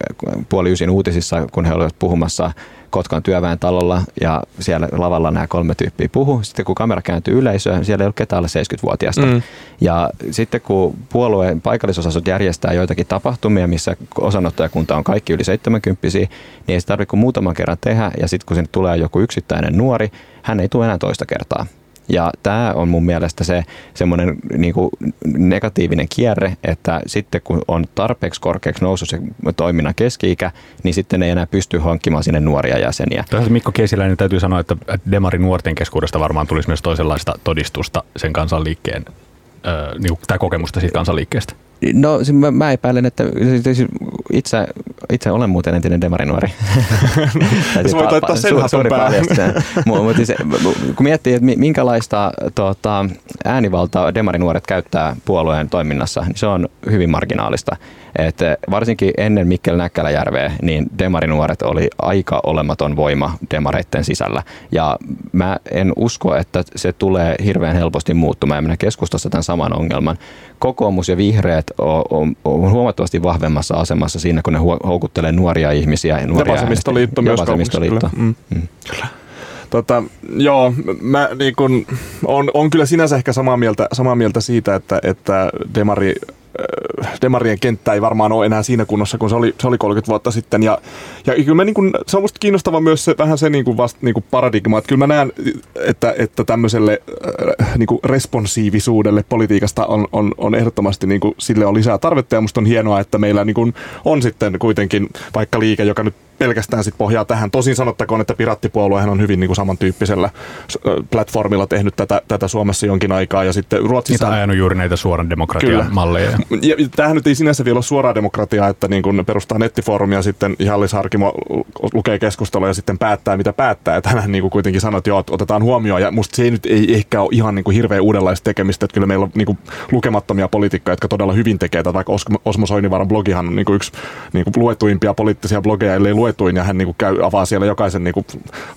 [SPEAKER 3] puoli ysin uutisissa, kun he olivat puhumassa Kotkan työväen talolla ja siellä lavalla nämä kolme tyyppiä puhu. Sitten kun kamera kääntyy yleisöön, siellä ei ollut ketään alle 70-vuotiaasta. Mm. Ja sitten kun puolueen paikallisosastot järjestää joitakin tapahtumia, missä osanottajakunta on kaikki yli 70 niin ei se tarvitse kuin muutaman kerran tehdä. Ja sitten kun sinne tulee joku yksittäinen nuori, hän ei tule enää toista kertaa. Ja tämä on mun mielestä se semmoinen niin negatiivinen kierre, että sitten kun on tarpeeksi korkeaksi noussut se toiminnan keski-ikä, niin sitten ei enää pysty hankkimaan sinne nuoria jäseniä.
[SPEAKER 1] Tässä Mikko Keisiläinen täytyy sanoa, että Demarin nuorten keskuudesta varmaan tulisi myös toisenlaista todistusta sen kansanliikkeen, niin tai kokemusta siitä kansanliikkeestä.
[SPEAKER 3] No mä, mä epäilen, että itse, itse olen muuten entinen demarinuori.
[SPEAKER 2] Se voi taittaa sen
[SPEAKER 3] Mutta siis, kun miettii, että minkälaista tuota, äänivaltaa demarinuoret käyttää puolueen toiminnassa, niin se on hyvin marginaalista. Et varsinkin ennen Mikkel Näkkäläjärveä, niin demarinuoret oli aika olematon voima demareitten sisällä. Ja mä en usko, että se tulee hirveän helposti muuttumaan. Ja minä keskustassa tämän saman ongelman. Kokoomus ja vihreät on, on, on huomattavasti vahvemmassa asemassa siinä, kun ne houkuttelee nuoria ihmisiä. Nuoria
[SPEAKER 2] ja vasemmistoliitto myös. Ja vasemmistoliitto. Mm. Mm. Kyllä. Tota, joo, mä niin kun, on, on kyllä sinänsä ehkä samaa mieltä, samaa mieltä siitä, että, että Demari Demarien kenttä ei varmaan ole enää siinä kunnossa, kun se oli, se oli 30 vuotta sitten. Ja, ja kyllä mä niin kuin, se on musta kiinnostava myös se, vähän se niin kuin vast, niin kuin paradigma, että kyllä mä näen, että, että tämmöiselle niin kuin responsiivisuudelle politiikasta on, on, on ehdottomasti niin kuin, sille on lisää tarvetta ja musta on hienoa, että meillä niin kuin, on sitten kuitenkin vaikka liike, joka nyt pelkästään sit pohjaa tähän. Tosin sanottakoon, että pirattipuoluehan on hyvin niin kuin samantyyppisellä platformilla tehnyt tätä, tätä Suomessa jonkin aikaa. Ja sitten Ruotsissa...
[SPEAKER 1] Niitä ajanut juuri näitä suoran demokratian Kyllä. malleja.
[SPEAKER 2] Ja, tämähän nyt ei sinänsä vielä ole suoraa demokratiaa, että niin kun perustaa nettifoorumia sitten Jallis Harkimo lukee keskustelua ja sitten päättää, mitä päättää. Että hän niin kuin kuitenkin sanoi, että joo, otetaan huomioon. Ja musta se ei nyt ei ehkä ole ihan niin kuin hirveän uudenlaista tekemistä. Että kyllä meillä on niin kuin lukemattomia poliitikkoja, jotka todella hyvin tekee tätä. Vaikka Osmo Soinivaran blogihan on niin kuin yksi niin kuin luetuimpia poliittisia blogeja, ellei luetuin. Ja hän niin kuin käy, avaa siellä jokaisen niin kuin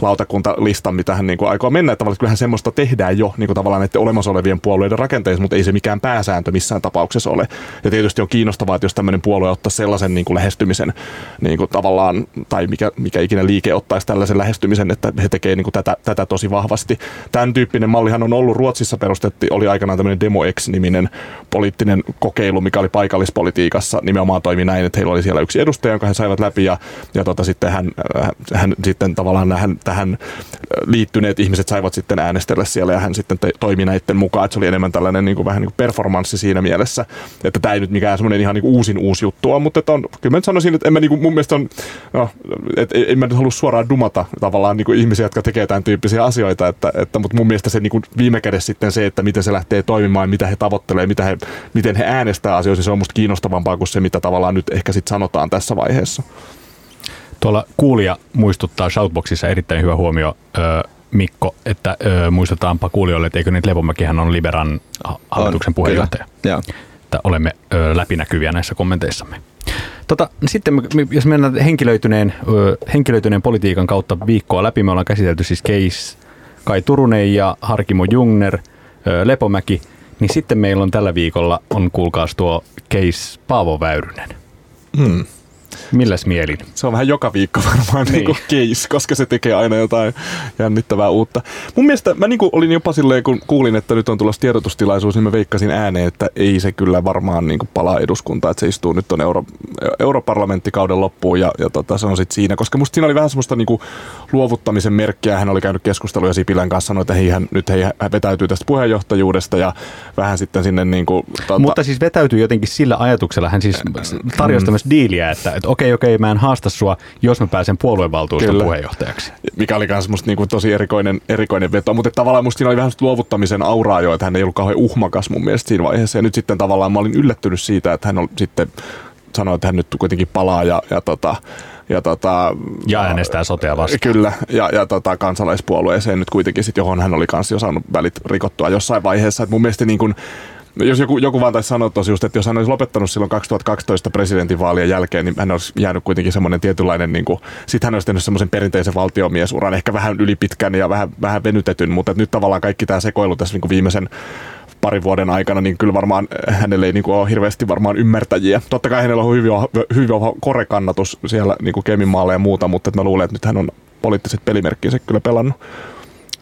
[SPEAKER 2] lautakuntalistan, mitä hän niin kuin aikoo mennä. Että kyllähän semmoista tehdään jo niin kuin tavallaan näiden olemassa olevien puolueiden rakenteissa, mutta ei se mikään pääsääntö missään tapauksessa ole. Ja tietysti on kiinnostavaa, että jos tämmöinen puolue ottaa sellaisen niin kuin lähestymisen niin kuin tavallaan, tai mikä, mikä ikinä liike ottaisi tällaisen lähestymisen, että he tekevät niin kuin tätä, tätä tosi vahvasti. Tämän tyyppinen mallihan on ollut Ruotsissa perustetti, oli aikanaan tämmöinen DemoX-niminen poliittinen kokeilu, mikä oli paikallispolitiikassa, nimenomaan toimi näin, että heillä oli siellä yksi edustaja, jonka he saivat läpi ja, ja tota, sitten hän, hän sitten tavallaan hän, tähän liittyneet ihmiset saivat sitten äänestellä siellä ja hän sitten te, toimi näiden mukaan, että se oli enemmän tällainen niin kuin, vähän niin kuin performanssi siinä mielessä, että tämä ei nyt mikään semmoinen ihan niin kuin uusin uusi juttu on, mutta että on, kyllä mä nyt sanoisin, että en mä niin kuin, mun mielestä on, no, että en mä nyt halua suoraan dumata tavallaan niin kuin ihmisiä, jotka tekee tämän tyyppisiä asioita, että, että mutta mun mielestä se niin kuin viime kädessä sitten se, että miten se lähtee toimimaan, mitä he tavoittelee, mitä he, miten he äänestää asioissa, se on musta kiinnostavampaa kuin se, mitä tavallaan nyt ehkä sitten sanotaan tässä vaiheessa.
[SPEAKER 1] Tuolla kuulija muistuttaa Shoutboxissa erittäin hyvä huomio, ö, Mikko, että ö, muistetaanpa kuulijoille, että eikö nyt Lepomäkihän on Liberan hallituksen on, puheenjohtaja. Kyllä. Että olemme ö, läpinäkyviä näissä kommenteissamme. Tota, sitten jos mennään henkilöityneen, ö, henkilöityneen politiikan kautta viikkoa läpi, me ollaan käsitelty siis Case Kai Turunen ja Harkimo Jungner, ö, Lepomäki, niin sitten meillä on tällä viikolla, on kuulkaas tuo Case Paavo Väyrynen. Hmm. Milläs mielin?
[SPEAKER 2] Se on vähän joka viikko varmaan niin. niin case, koska se tekee aina jotain jännittävää uutta. Mun mielestä mä niin olin jopa silleen, kun kuulin, että nyt on tulossa tiedotustilaisuus, niin mä veikkasin ääneen, että ei se kyllä varmaan niin palaa eduskuntaan, että se istuu nyt tuonne Euro, europarlamenttikauden loppuun ja, ja tota, se on sitten siinä. Koska musta siinä oli vähän semmoista niin luovuttamisen merkkiä. Hän oli käynyt keskusteluja Sipilän kanssa, sanoi, että hei, hän, nyt hei, hän vetäytyy tästä puheenjohtajuudesta ja vähän sitten sinne niin kuin,
[SPEAKER 1] tota... Mutta siis vetäytyy jotenkin sillä ajatuksella, hän siis tarjosi tämmöistä diiliä, että, että okei, okei, mä en haasta sua, jos mä pääsen puoluevaltuuston Kyllä. puheenjohtajaksi.
[SPEAKER 2] Mikä oli myös musta niinku tosi erikoinen, erikoinen veto, mutta tavallaan musta siinä oli vähän luovuttamisen auraa jo, että hän ei ollut kauhean uhmakas mun mielestä siinä vaiheessa. Ja nyt sitten tavallaan mä olin yllättynyt siitä, että hän on sitten sanoi, että hän nyt kuitenkin palaa ja, ja tota,
[SPEAKER 1] ja, tota, ja äänestää sotea vastaan.
[SPEAKER 2] Kyllä, ja, ja tota, kansalaispuolueeseen nyt kuitenkin, sit, johon hän oli kanssa jo saanut välit rikottua jossain vaiheessa. Et mun mielestä niin kun, jos joku, joku vaan taisi sanoa tosi just, että jos hän olisi lopettanut silloin 2012 presidentinvaalien jälkeen, niin hän olisi jäänyt kuitenkin semmoinen tietynlainen, niin sitten hän olisi tehnyt semmoisen perinteisen valtiomiesuran, ehkä vähän ylipitkän ja vähän, vähän venytetyn, mutta nyt tavallaan kaikki tämä sekoilu tässä niin viimeisen parin vuoden aikana, niin kyllä varmaan hänelle ei niin kuin ole hirveästi varmaan ymmärtäjiä. Totta kai hänellä on hyvin, hyvin korekannatus siellä niin kuin Keminmaalla ja muuta, mutta mä luulen, että nyt hän on poliittiset pelimerkkinsä kyllä pelannut.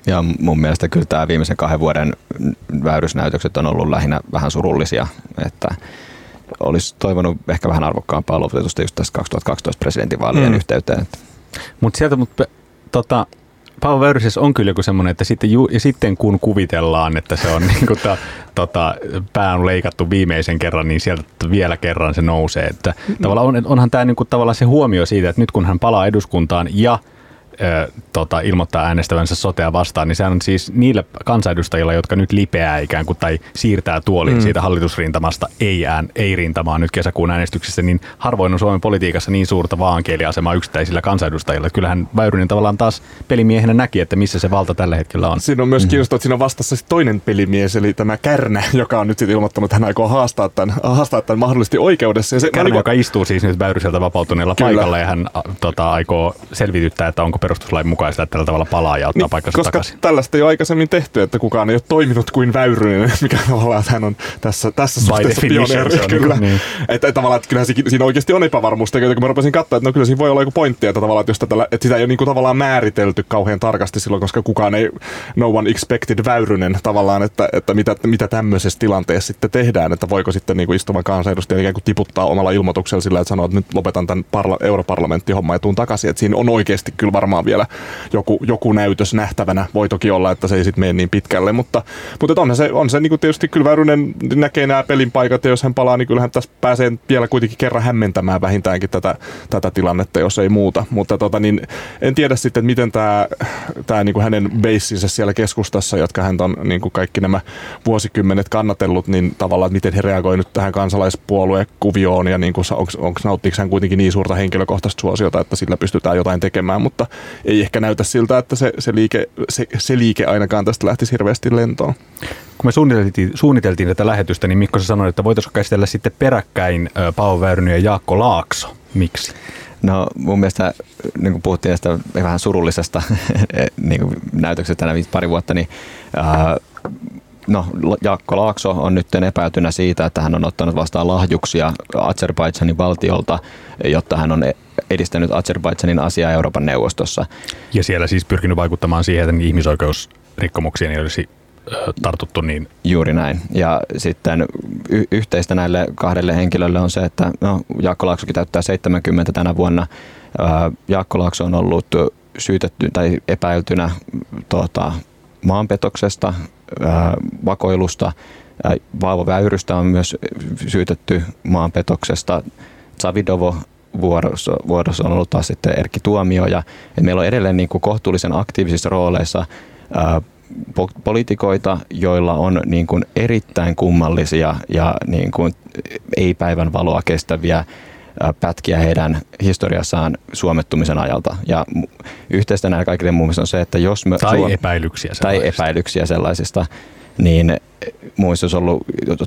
[SPEAKER 3] Ja mun mielestä kyllä tämä viimeisen kahden vuoden väyrysnäytökset on ollut lähinnä vähän surullisia, että olisi toivonut ehkä vähän arvokkaampaa lopetusta just tässä 2012 presidentinvaalien mm. yhteyteen.
[SPEAKER 1] Mutta sieltä, mutta tota, Paavo Väyrysessä on kyllä joku semmoinen, että sitten, ju, ja sitten kun kuvitellaan, että se on niin kuin ta, tota, pää on leikattu viimeisen kerran, niin sieltä vielä kerran se nousee. Että mm. tavallaan on, onhan tämä niin kuin, tavallaan se huomio siitä, että nyt kun hän palaa eduskuntaan ja tota, ilmoittaa äänestävänsä sotea vastaan, niin sehän on siis niillä kansanedustajilla, jotka nyt lipeää ikään kuin tai siirtää tuolin mm. siitä hallitusrintamasta ei, ään, ei rintamaan nyt kesäkuun äänestyksessä, niin harvoin on Suomen politiikassa niin suurta vaankieliasemaa yksittäisillä kansanedustajilla. Kyllähän Väyrynen tavallaan taas pelimiehenä näki, että missä se valta tällä hetkellä on.
[SPEAKER 2] Siinä on myös mm. kiinnostavaa, että siinä on vastassa toinen pelimies, eli tämä Kärnä, joka on nyt sitten ilmoittanut, että hän aikoo haastaa tämän, haastaa tämän mahdollisesti oikeudessa. Ja
[SPEAKER 1] se, Kärnä, niin kuin... joka istuu siis nyt Väyryseltä vapautuneella Kyllä. paikalla ja hän tota, aikoo selvityttää, että onko perustuslain mukaista, että tällä tavalla palaa ja ottaa niin, paikkansa
[SPEAKER 2] koska
[SPEAKER 1] takaisin.
[SPEAKER 2] tällaista ei ole aikaisemmin tehty, että kukaan ei ole toiminut kuin Väyrynen, mikä tavallaan hän on tässä, tässä suhteessa pioneeri. Niinku- kyllä. Niin. Että, että, tavallaan, että kyllähän siinä oikeasti on epävarmuustekijöitä, kun mä rupesin katsoa, että no kyllä siinä voi olla joku pointti, että, tavallaan, että, jos tätä, että sitä ei ole niin kuin tavallaan määritelty kauhean tarkasti silloin, koska kukaan ei, no one expected Väyrynen tavallaan, että, että mitä, mitä tämmöisessä tilanteessa sitten tehdään, että voiko sitten niin kuin istuvan kansanedustajan ikään kuin tiputtaa omalla ilmoituksella sillä, että sanoo, että nyt lopetan tämän parla, europarlamenttihomman ja tuun takaisin, että siinä on oikeasti kyllä varmaan varmaan vielä joku, joku näytös nähtävänä. Voi toki olla, että se ei sitten mene niin pitkälle, mutta, mutta onhan se, on se niin kuin tietysti kyllä Väyrynen näkee nämä pelin paikat ja jos hän palaa, niin kyllähän tässä pääsee vielä kuitenkin kerran hämmentämään vähintäänkin tätä, tätä tilannetta, jos ei muuta. Mutta tota, niin en tiedä sitten, miten tämä, tämä niin kuin hänen beissinsä siellä keskustassa, jotka hän on niin kuin kaikki nämä vuosikymmenet kannatellut, niin tavallaan, että miten he reagoivat nyt tähän kansalaispuoluekuvioon ja niin onko nauttiiko hän kuitenkin niin suurta henkilökohtaista suosiota, että sillä pystytään jotain tekemään, mutta ei ehkä näytä siltä, että se, se, liike, se, se liike ainakaan tästä lähtisi hirveästi lentoon.
[SPEAKER 1] Kun me suunniteltiin, suunniteltiin tätä lähetystä, niin Mikko sä sanoit, että voitaisiin käsitellä sitten peräkkäin Paavo Väyrynen ja Jaakko Laakso. Miksi?
[SPEAKER 3] No mun mielestä, niin kuin puhuttiin tästä vähän surullisesta niin kuin näytöksestä tänä pari vuotta, niin ää, No, Jaakko Laakso on nyt epäytynä siitä, että hän on ottanut vastaan lahjuksia Azerbaidžanin valtiolta, jotta hän on edistänyt Azerbaidžanin asiaa Euroopan neuvostossa.
[SPEAKER 1] Ja siellä siis pyrkinyt vaikuttamaan siihen, että ihmisoikeusrikkomuksiin ei olisi tartuttu niin.
[SPEAKER 3] Juuri näin. Ja sitten y- yhteistä näille kahdelle henkilölle on se, että no, Jaakko Laaksokin täyttää 70 tänä vuonna. Jaakko Laakso on ollut syytetty tai epäiltynä tuota, maanpetoksesta, vakoilusta. Vaavo Väyrystä on myös syytetty maanpetoksesta. Savidovo vuorossa, vuorossa on ollut taas sitten Erkki Tuomio. Ja, meillä on edelleen niin kuin kohtuullisen aktiivisissa rooleissa poliitikoita, joilla on niin kuin erittäin kummallisia ja niin kuin ei päivän valoa kestäviä pätkiä heidän historiassaan suomettumisen ajalta. Ja yhteistä näillä kaikille muun on se, että jos me...
[SPEAKER 1] Tai Suom- epäilyksiä
[SPEAKER 3] Tai epäilyksiä sellaisista niin muissa olisi ollut,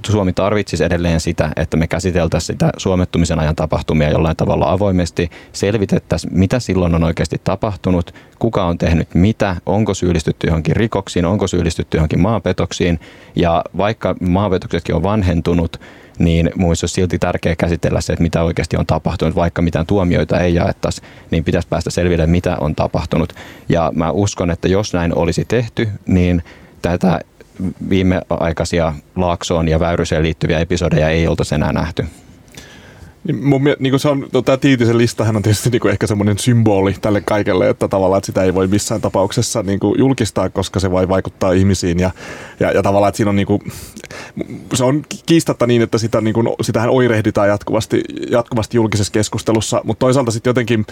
[SPEAKER 3] Suomi tarvitsisi edelleen sitä, että me käsiteltäisiin sitä suomettumisen ajan tapahtumia jollain tavalla avoimesti, selvitettäisiin, mitä silloin on oikeasti tapahtunut, kuka on tehnyt mitä, onko syyllistytty johonkin rikoksiin, onko syyllistytty johonkin maapetoksiin, ja vaikka maapetoksetkin on vanhentunut, niin muissa olisi silti tärkeää käsitellä se, että mitä oikeasti on tapahtunut, vaikka mitään tuomioita ei jaettaisi, niin pitäisi päästä selville, mitä on tapahtunut. Ja mä uskon, että jos näin olisi tehty, niin tätä viimeaikaisia Laaksoon ja Väyryseen liittyviä episodeja ei oltaisi enää nähty.
[SPEAKER 2] Niin mun, niin se on, no, tämä Tiitisen listahan on tietysti niin kuin ehkä semmoinen symboli tälle kaikelle, että tavallaan että sitä ei voi missään tapauksessa niin kuin julkistaa, koska se voi vaikuttaa ihmisiin ja, ja, ja tavallaan, että siinä on niin kuin, se on kiistatta niin, että sitä, niin kuin, sitähän oirehditaan jatkuvasti, jatkuvasti julkisessa keskustelussa, mutta toisaalta sitten jotenkin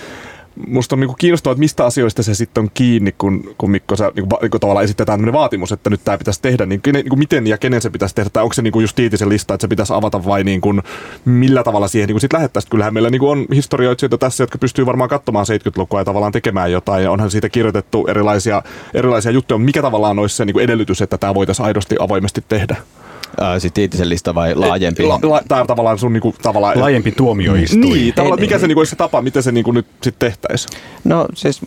[SPEAKER 2] musta on niinku kiinnostavaa, että mistä asioista se sitten on kiinni, kun, kun Mikko sä, niinku, niinku tavallaan esitetään tämmöinen vaatimus, että nyt tämä pitäisi tehdä, niin niinku miten ja kenen se pitäisi tehdä, tai onko se niinku just tiitisen lista, että se pitäisi avata vai niinku, millä tavalla siihen niinku sit lähettäisiin. Kyllähän meillä niinku on historioitsijoita tässä, jotka pystyy varmaan katsomaan 70-lukua ja tavallaan tekemään jotain, ja onhan siitä kirjoitettu erilaisia, erilaisia juttuja, mikä tavallaan olisi se niinku edellytys, että tämä voitaisiin aidosti avoimesti tehdä
[SPEAKER 3] sitten Tiitisen lista vai laajempi? La,
[SPEAKER 2] la, tämä tavallaan sun niinku, tavallaan...
[SPEAKER 1] Laajempi tuomioistuin.
[SPEAKER 2] Niin, tavallaan, mikä se niinku, olisi se tapa, miten se niinku, nyt sitten tehtäisiin?
[SPEAKER 3] No siis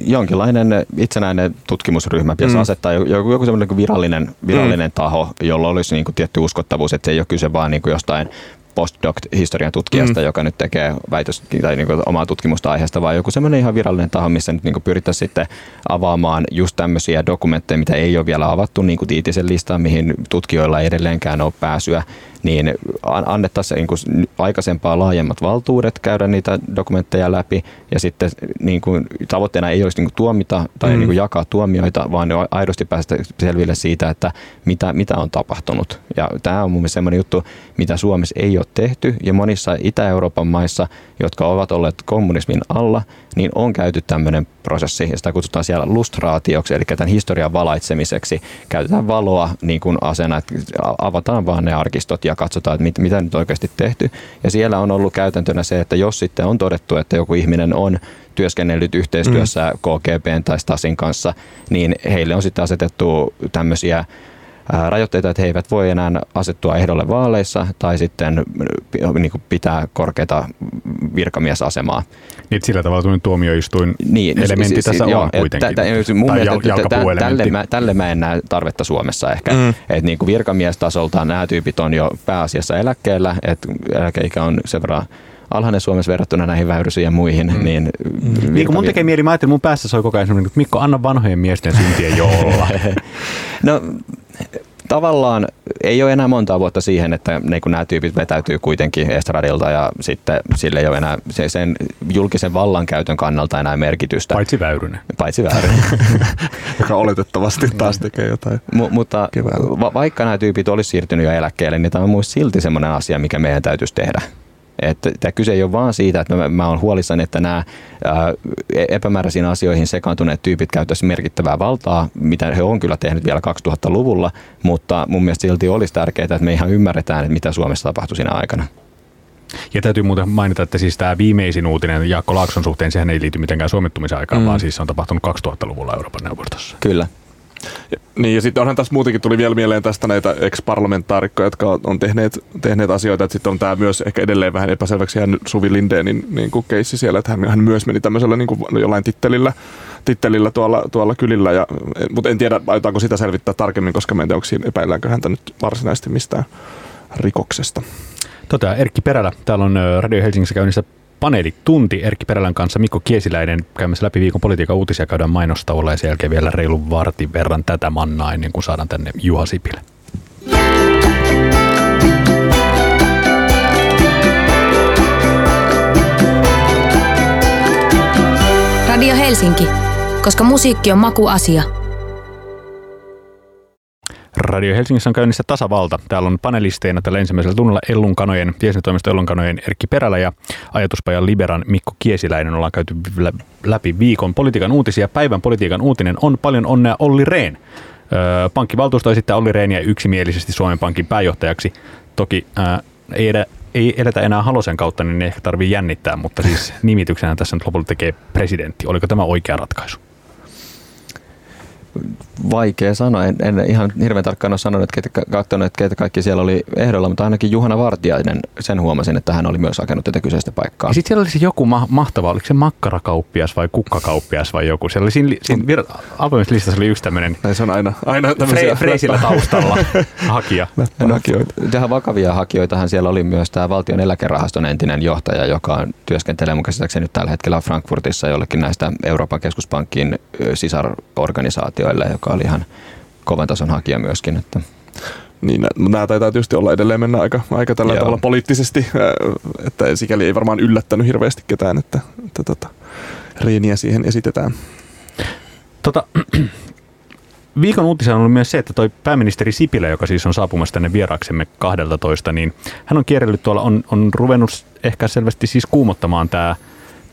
[SPEAKER 3] jonkinlainen itsenäinen tutkimusryhmä pitäisi mm. asettaa joku, joku semmoinen virallinen, virallinen mm. taho, jolla olisi niinku tietty uskottavuus, että se ei ole kyse vaan niinku jostain postdoc-historian tutkijasta, mm. joka nyt tekee väitös, tai niin kuin omaa tutkimusta aiheesta, vaan joku semmoinen ihan virallinen taho, missä nyt niin pyrittäisiin sitten avaamaan just tämmöisiä dokumentteja, mitä ei ole vielä avattu, niin kuin Tiitisen listaan, mihin tutkijoilla ei edelleenkään ole pääsyä niin annettaisiin niin kuin aikaisempaa laajemmat valtuudet käydä niitä dokumentteja läpi ja sitten niin kuin, tavoitteena ei olisi niin kuin tuomita tai mm. niin kuin jakaa tuomioita, vaan aidosti päästä selville siitä, että mitä, mitä on tapahtunut. Ja tämä on mun mielestä sellainen juttu, mitä Suomessa ei ole tehty ja monissa Itä-Euroopan maissa, jotka ovat olleet kommunismin alla, niin on käyty tämmöinen prosessi, ja sitä kutsutaan siellä lustraatioksi, eli tämän historian valaitsemiseksi. Käytetään valoa niin kuin asena, että avataan vaan ne arkistot ja katsotaan, että mit, mitä nyt oikeasti tehty. Ja siellä on ollut käytäntönä se, että jos sitten on todettu, että joku ihminen on työskennellyt yhteistyössä mm. KGBn tai Stasin kanssa, niin heille on sitten asetettu tämmöisiä rajoitteita, että he eivät voi enää asettua ehdolle vaaleissa tai sitten niin kuin pitää korkeata virkamiesasemaa.
[SPEAKER 1] Niin sillä tavalla tuomioistuin niin, elementti siis, tässä joo, on kuitenkin. T-
[SPEAKER 3] mun tai mielestä jal- tälle, mä, tälle mä en näe tarvetta Suomessa ehkä. Mm. Että niin kuin virkamiestasolta nämä tyypit on jo pääasiassa eläkkeellä, että eläkeikä on sen verran alhainen Suomessa verrattuna näihin väyrysiin ja muihin. Mm. Niin,
[SPEAKER 1] mm. niin kun mun tekee mieli, mä ajattelin, mun päässä soi koko ajan että Mikko, anna vanhojen miesten syntien jo olla.
[SPEAKER 3] no tavallaan ei ole enää monta vuotta siihen, että niin kun nämä tyypit vetäytyy kuitenkin estradilta ja sitten sille ei ole enää sen julkisen vallankäytön kannalta enää merkitystä.
[SPEAKER 1] Paitsi Väyrynen.
[SPEAKER 3] Paitsi Väyrynen.
[SPEAKER 2] Joka oletettavasti taas tekee jotain.
[SPEAKER 3] M- mutta va- vaikka nämä tyypit olisi siirtynyt jo eläkkeelle, niin tämä on myös silti semmoinen asia, mikä meidän täytyisi tehdä. Että tämä kyse ei ole vaan siitä, että mä, mä olen huolissani, että nämä ää, epämääräisiin asioihin sekaantuneet tyypit käyttäisivät merkittävää valtaa, mitä he on kyllä tehnyt vielä 2000-luvulla, mutta mun mielestä silti olisi tärkeää, että me ihan ymmärretään, että mitä Suomessa tapahtui siinä aikana.
[SPEAKER 1] Ja täytyy muuten mainita, että siis tämä viimeisin uutinen Jaakko Laakson suhteen, sehän ei liity mitenkään suomittumisen aikaan, mm. vaan siis se on tapahtunut 2000-luvulla Euroopan neuvostossa.
[SPEAKER 3] Kyllä.
[SPEAKER 2] Niin ja sitten onhan tässä muutenkin tuli vielä mieleen tästä näitä ex-parlamentaarikkoja, jotka on tehneet, tehneet asioita, että sitten on tämä myös ehkä edelleen vähän epäselväksi jäänyt Suvi Lindeenin niin kuin keissi siellä, että hän, hän myös meni tämmöisellä niin kuin jollain tittelillä, tittelillä tuolla, tuolla kylillä, ja, mutta en tiedä, aiotaanko sitä selvittää tarkemmin, koska mä en tiedä, onko siinä epäilläänkö häntä nyt varsinaisesti mistään rikoksesta.
[SPEAKER 1] Tota, Erkki Perälä, täällä on Radio Helsingissä käynnissä paneelitunti Erkki Perälän kanssa Mikko Kiesiläinen käymässä läpi viikon politiikan uutisia käydään mainostauolla ja sen jälkeen vielä reilun vartin verran tätä mannaa ennen kuin saadaan tänne Juha Sipilä.
[SPEAKER 5] Radio Helsinki, koska musiikki on makuasia.
[SPEAKER 1] Radio Helsingissä on käynnissä tasavalta. Täällä on panelisteina tällä ensimmäisellä tunnilla Ellun kanojen, viestintätoimisto Ellun kanojen Erkki Perälä ja ajatuspajan Liberan Mikko Kiesiläinen. Ollaan käyty läpi viikon politiikan uutisia. Päivän politiikan uutinen on paljon onnea Olli Rehn. Pankkivaltuusto esittää Olli Rehniä yksimielisesti Suomen Pankin pääjohtajaksi. Toki ää, ei, edä, ei edetä enää Halosen kautta, niin ehkä tarvii jännittää, mutta siis nimityksenä tässä nyt lopulta tekee presidentti. Oliko tämä oikea ratkaisu?
[SPEAKER 3] Vaikea sanoa. En, en ihan hirveän tarkkaan ole sanonut, että ketä, katsonut, että ketä kaikki siellä oli ehdolla, mutta ainakin Juhana Vartiainen, sen huomasin, että hän oli myös hakenut tätä kyseistä paikkaa.
[SPEAKER 1] sitten siellä oli se joku ma- mahtava, oliko se makkarakauppias vai kukkakauppias vai joku. Siellä oli siinä, siinä vir- avoimessa listassa oli yksi tämmöinen
[SPEAKER 2] se on aina, aina Fre-
[SPEAKER 1] freisillä taustalla hakija.
[SPEAKER 3] No, tähän vakavia hakijoitahan siellä oli myös tämä valtion eläkerahaston entinen johtaja, joka työskentelee mun käsittääkseni nyt tällä hetkellä Frankfurtissa jollekin näistä Euroopan keskuspankin sisarorganisaatioista asioille, joka oli ihan kovan tason hakija myöskin. Että.
[SPEAKER 2] Niin, nämä taitaa tietysti olla edelleen mennä aika, aika tällä Joo. tavalla poliittisesti, että sikäli ei varmaan yllättänyt hirveästi ketään, että, että tota, Reiniä siihen esitetään.
[SPEAKER 1] Tota, viikon uutisena on ollut myös se, että toi pääministeri Sipilä, joka siis on saapumassa tänne vieraaksemme 12, niin hän on kierrellyt tuolla, on, on ruvennut ehkä selvästi siis kuumottamaan tämä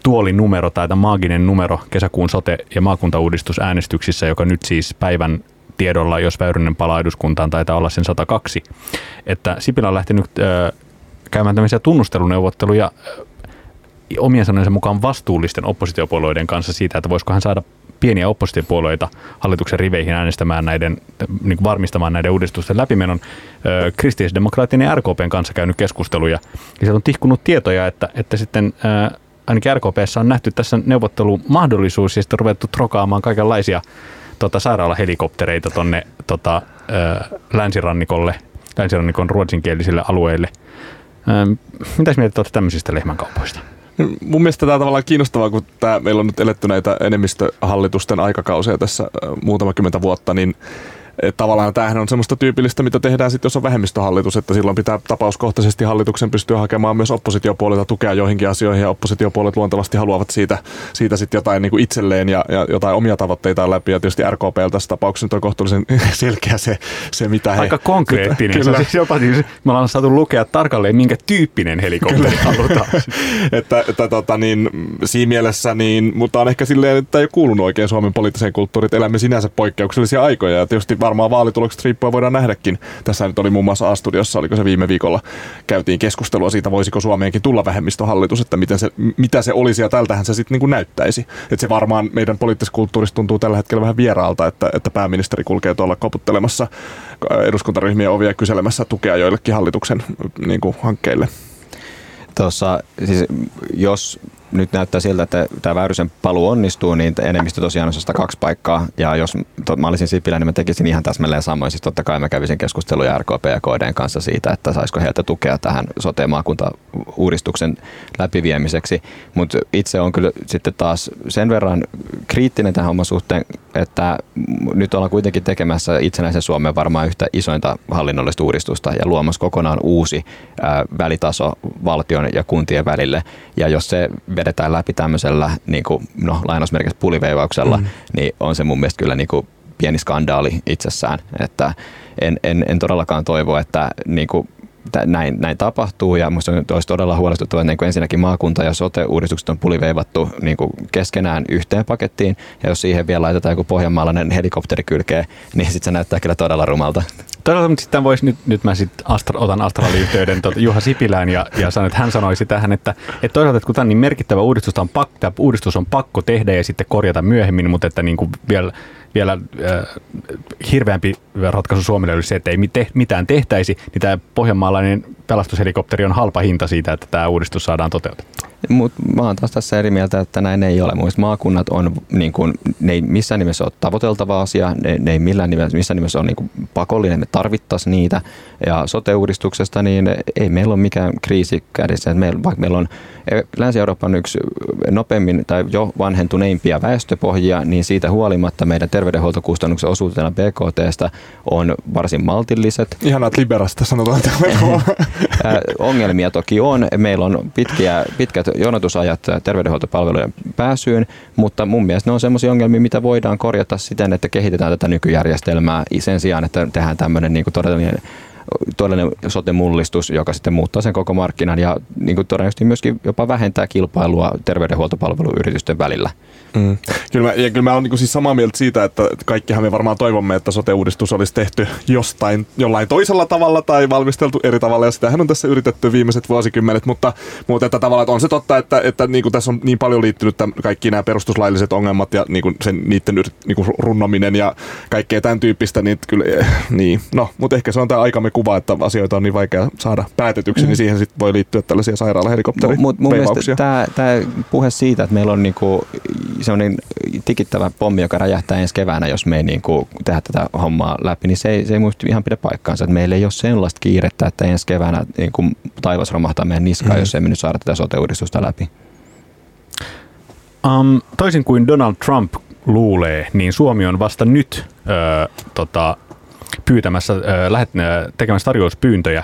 [SPEAKER 1] tuolinumero tai tämä maaginen numero kesäkuun sote- ja maakuntauudistusäänestyksissä, joka nyt siis päivän tiedolla, jos Väyrynen palaa eduskuntaan, taitaa olla sen 102. Että Sipilä on lähtenyt ö, käymään tämmöisiä tunnusteluneuvotteluja ö, omien sanojensa mukaan vastuullisten oppositiopuolueiden kanssa siitä, että voisiko hän saada pieniä oppositiopuolueita hallituksen riveihin äänestämään näiden, niin varmistamaan näiden uudistusten läpimenon. Kristillisdemokraattinen ja RKPn kanssa käynyt keskusteluja. Ja sieltä on tihkunut tietoja, että, että sitten ainakin RKPssä on nähty tässä neuvottelumahdollisuus ja sitten ruvettu trokaamaan kaikenlaisia tota, sairaalahelikoptereita tuonne tota, länsirannikolle, länsirannikon ruotsinkielisille alueille. mitäs mieltä olette tämmöisistä lehmänkaupoista?
[SPEAKER 2] Mun mielestä tämä on tavallaan kiinnostavaa, kun tämä, meillä on nyt eletty näitä enemmistöhallitusten aikakausia tässä muutama kymmentä vuotta, niin et tavallaan tämähän on semmoista tyypillistä, mitä tehdään sitten, jos on vähemmistöhallitus, että silloin pitää tapauskohtaisesti hallituksen pystyä hakemaan myös oppositiopuolilta tukea joihinkin asioihin ja oppositiopuolet luontevasti haluavat siitä, siitä sitten jotain niin kuin itselleen ja, ja, jotain omia tavoitteitaan läpi ja tietysti RKP tässä tapauksessa on kohtuullisen selkeä se, se mitä he...
[SPEAKER 1] Aika konkreettinen. Kyllä. Se on siis jopa, siis, me ollaan saatu lukea tarkalleen, minkä tyyppinen helikopteri halutaan.
[SPEAKER 2] että, että tota, niin, siinä mielessä, niin, mutta on ehkä silleen, että ei kuulunut oikein Suomen poliittiseen kulttuuriin, että elämme sinänsä poikkeuksellisia aikoja ja tietysti varmaan vaalitulokset riippuen voidaan nähdäkin. Tässä nyt oli muun muassa A-studiossa, oliko se viime viikolla, käytiin keskustelua siitä, voisiko Suomeenkin tulla vähemmistöhallitus, että miten se, mitä se olisi ja tältähän se sitten niin näyttäisi. Että se varmaan meidän poliittisessa kulttuurissa tuntuu tällä hetkellä vähän vieraalta, että, että pääministeri kulkee tuolla koputtelemassa eduskuntaryhmien ovia kyselemässä tukea joillekin hallituksen niin kuin, hankkeille.
[SPEAKER 3] Tuossa, siis jos nyt näyttää siltä, että tämä Väyrysen paluu onnistuu, niin enemmistö tosiaan on 102 paikkaa. Ja jos to, mä olisin Sipilä, niin mä tekisin ihan täsmälleen samoin. Siis totta kai mä kävisin keskusteluja RKP ja KDn kanssa siitä, että saisiko heiltä tukea tähän sote-maakunta-uudistuksen läpiviemiseksi. Mutta itse on kyllä sitten taas sen verran kriittinen tähän oman suhteen, että nyt ollaan kuitenkin tekemässä itsenäisen Suomen varmaan yhtä isointa hallinnollista uudistusta ja luomassa kokonaan uusi ää, välitaso valtion ja kuntien välille. Ja jos se vedetään läpi tämmöisellä niin kuin, no, lainausmerkissä puliveivauksella, mm. niin on se mun mielestä kyllä niin kuin pieni skandaali itsessään. Että en, en, en todellakaan toivo, että niin kuin, näin, näin tapahtuu ja minusta olisi todella huolestuttavaa, että niin kuin ensinnäkin maakunta- ja sote-uudistukset on puliveivattu niin kuin keskenään yhteen pakettiin ja jos siihen vielä laitetaan joku pohjanmaalainen helikopteri kylkeen, niin sitten se näyttää kyllä todella rumalta.
[SPEAKER 1] Mutta sitten voisi, nyt, nyt mä sitten Astra, otan Astralin yhteyden tuota, Juha Sipilään ja, ja sanon, että hän sanoisi tähän, että, että toisaalta, että kun tämä niin merkittävä uudistus, on pakko, tämä uudistus on pakko tehdä ja sitten korjata myöhemmin, mutta että niin kuin vielä vielä äh, hirveämpi ratkaisu Suomelle olisi se, että ei mitään tehtäisi, niin tämä pohjanmaalainen pelastushelikopteri on halpa hinta siitä, että tämä uudistus saadaan toteutettua.
[SPEAKER 3] Mutta mä oon taas tässä eri mieltä, että näin ei ole. Muista maakunnat on, niin kun, ne ei missään nimessä ole tavoiteltava asia, ne, ne ei millään nimessä, missään nimessä ole niin pakollinen, me tarvittaisiin niitä. Ja sote-uudistuksesta, niin ei meillä ole mikään kriisi kädessä. Meillä, vaikka meillä on Länsi-Euroopan yksi nopeammin tai jo vanhentuneimpia väestöpohjia, niin siitä huolimatta meidän terveydenhuoltokustannuksen osuutena BKTstä on varsin maltilliset.
[SPEAKER 2] Ihanat liberasta sanotaan.
[SPEAKER 3] Ongelmia toki on. Meillä on pitkiä, pitkät jonotusajat terveydenhuoltopalvelujen pääsyyn, mutta mun mielestä ne on sellaisia ongelmia, mitä voidaan korjata siten, että kehitetään tätä nykyjärjestelmää sen sijaan, että tehdään tämmöinen niin todellinen todellinen sote-mullistus, joka sitten muuttaa sen koko markkinan ja niin kuin todennäköisesti myöskin jopa vähentää kilpailua terveydenhuoltopalveluyritysten välillä.
[SPEAKER 2] Mm. Kyllä mä, ja kyllä mä olen niin siis samaa mieltä siitä, että kaikkihan me varmaan toivomme, että sote-uudistus olisi tehty jostain jollain toisella tavalla tai valmisteltu eri tavalla, ja sitähän on tässä yritetty viimeiset vuosikymmenet, mutta, mutta että tavallaan että on se totta, että, että niin kuin tässä on niin paljon liittynyt tämän, kaikki nämä perustuslailliset ongelmat ja niin kuin sen, niiden niin kuin runnominen ja kaikkea tämän tyyppistä, niin kyllä, eh, niin, no, mutta ehkä se on tämä aikamme kuva, että asioita on niin vaikea saada päätetyksi, niin mm. niin siihen sitten voi liittyä tällaisia sairaalahelikopteri
[SPEAKER 3] Mutta mun mielestä tämä, tämä puhe siitä, että meillä on niinku sellainen tikittävä pommi, joka räjähtää ensi keväänä, jos me ei niinku tehdä tätä hommaa läpi, niin se ei, se ei muista ihan pidä paikkaansa. Että meillä ei ole sellaista kiirettä, että ensi keväänä niinku taivas romahtaa meidän niskaan, mm. jos emme nyt saada tätä sote-uudistusta läpi.
[SPEAKER 1] Um, toisin kuin Donald Trump luulee, niin Suomi on vasta nyt öö, tota, pyytämässä, äh, lähet, äh, tekemässä tarjouspyyntöjä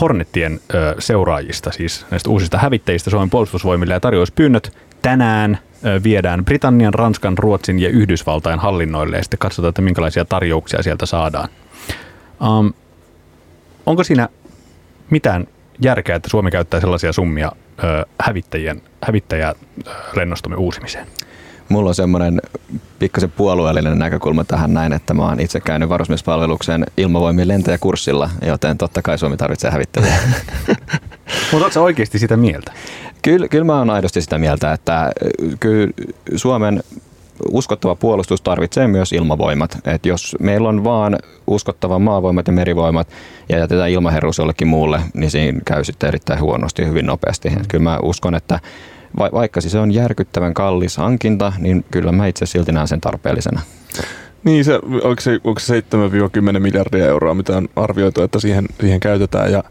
[SPEAKER 1] Hornettien äh, seuraajista, siis näistä uusista hävittäjistä Suomen puolustusvoimille ja tarjouspyynnöt tänään viedään Britannian, Ranskan, Ruotsin ja Yhdysvaltain hallinnoille ja sitten katsotaan, että minkälaisia tarjouksia sieltä saadaan. Um, onko siinä mitään järkeä, että Suomi käyttää sellaisia summia ö, hävittäjien, hävittäjälennostomme uusimiseen?
[SPEAKER 3] Mulla on semmoinen pikkasen puolueellinen näkökulma tähän näin, että mä oon itse käynyt varusmiespalveluksen ilmavoimien lentäjäkurssilla, joten totta kai Suomi tarvitsee hävittäjiä.
[SPEAKER 1] Mutta ootko oikeasti sitä mieltä?
[SPEAKER 3] Kyllä, kyllä mä oon aidosti sitä mieltä, että kyllä Suomen uskottava puolustus tarvitsee myös ilmavoimat. Et jos meillä on vaan uskottava maavoimat ja merivoimat ja jätetään ilmaherruus jollekin muulle, niin siinä käy sitten erittäin huonosti hyvin nopeasti. Et kyllä mä uskon, että va- vaikka siis se on järkyttävän kallis hankinta, niin kyllä mä itse silti näen sen tarpeellisena.
[SPEAKER 2] Niin, se, onko se, onko se 7-10 miljardia euroa, mitä on arvioitu, että siihen, siihen käytetään. Ja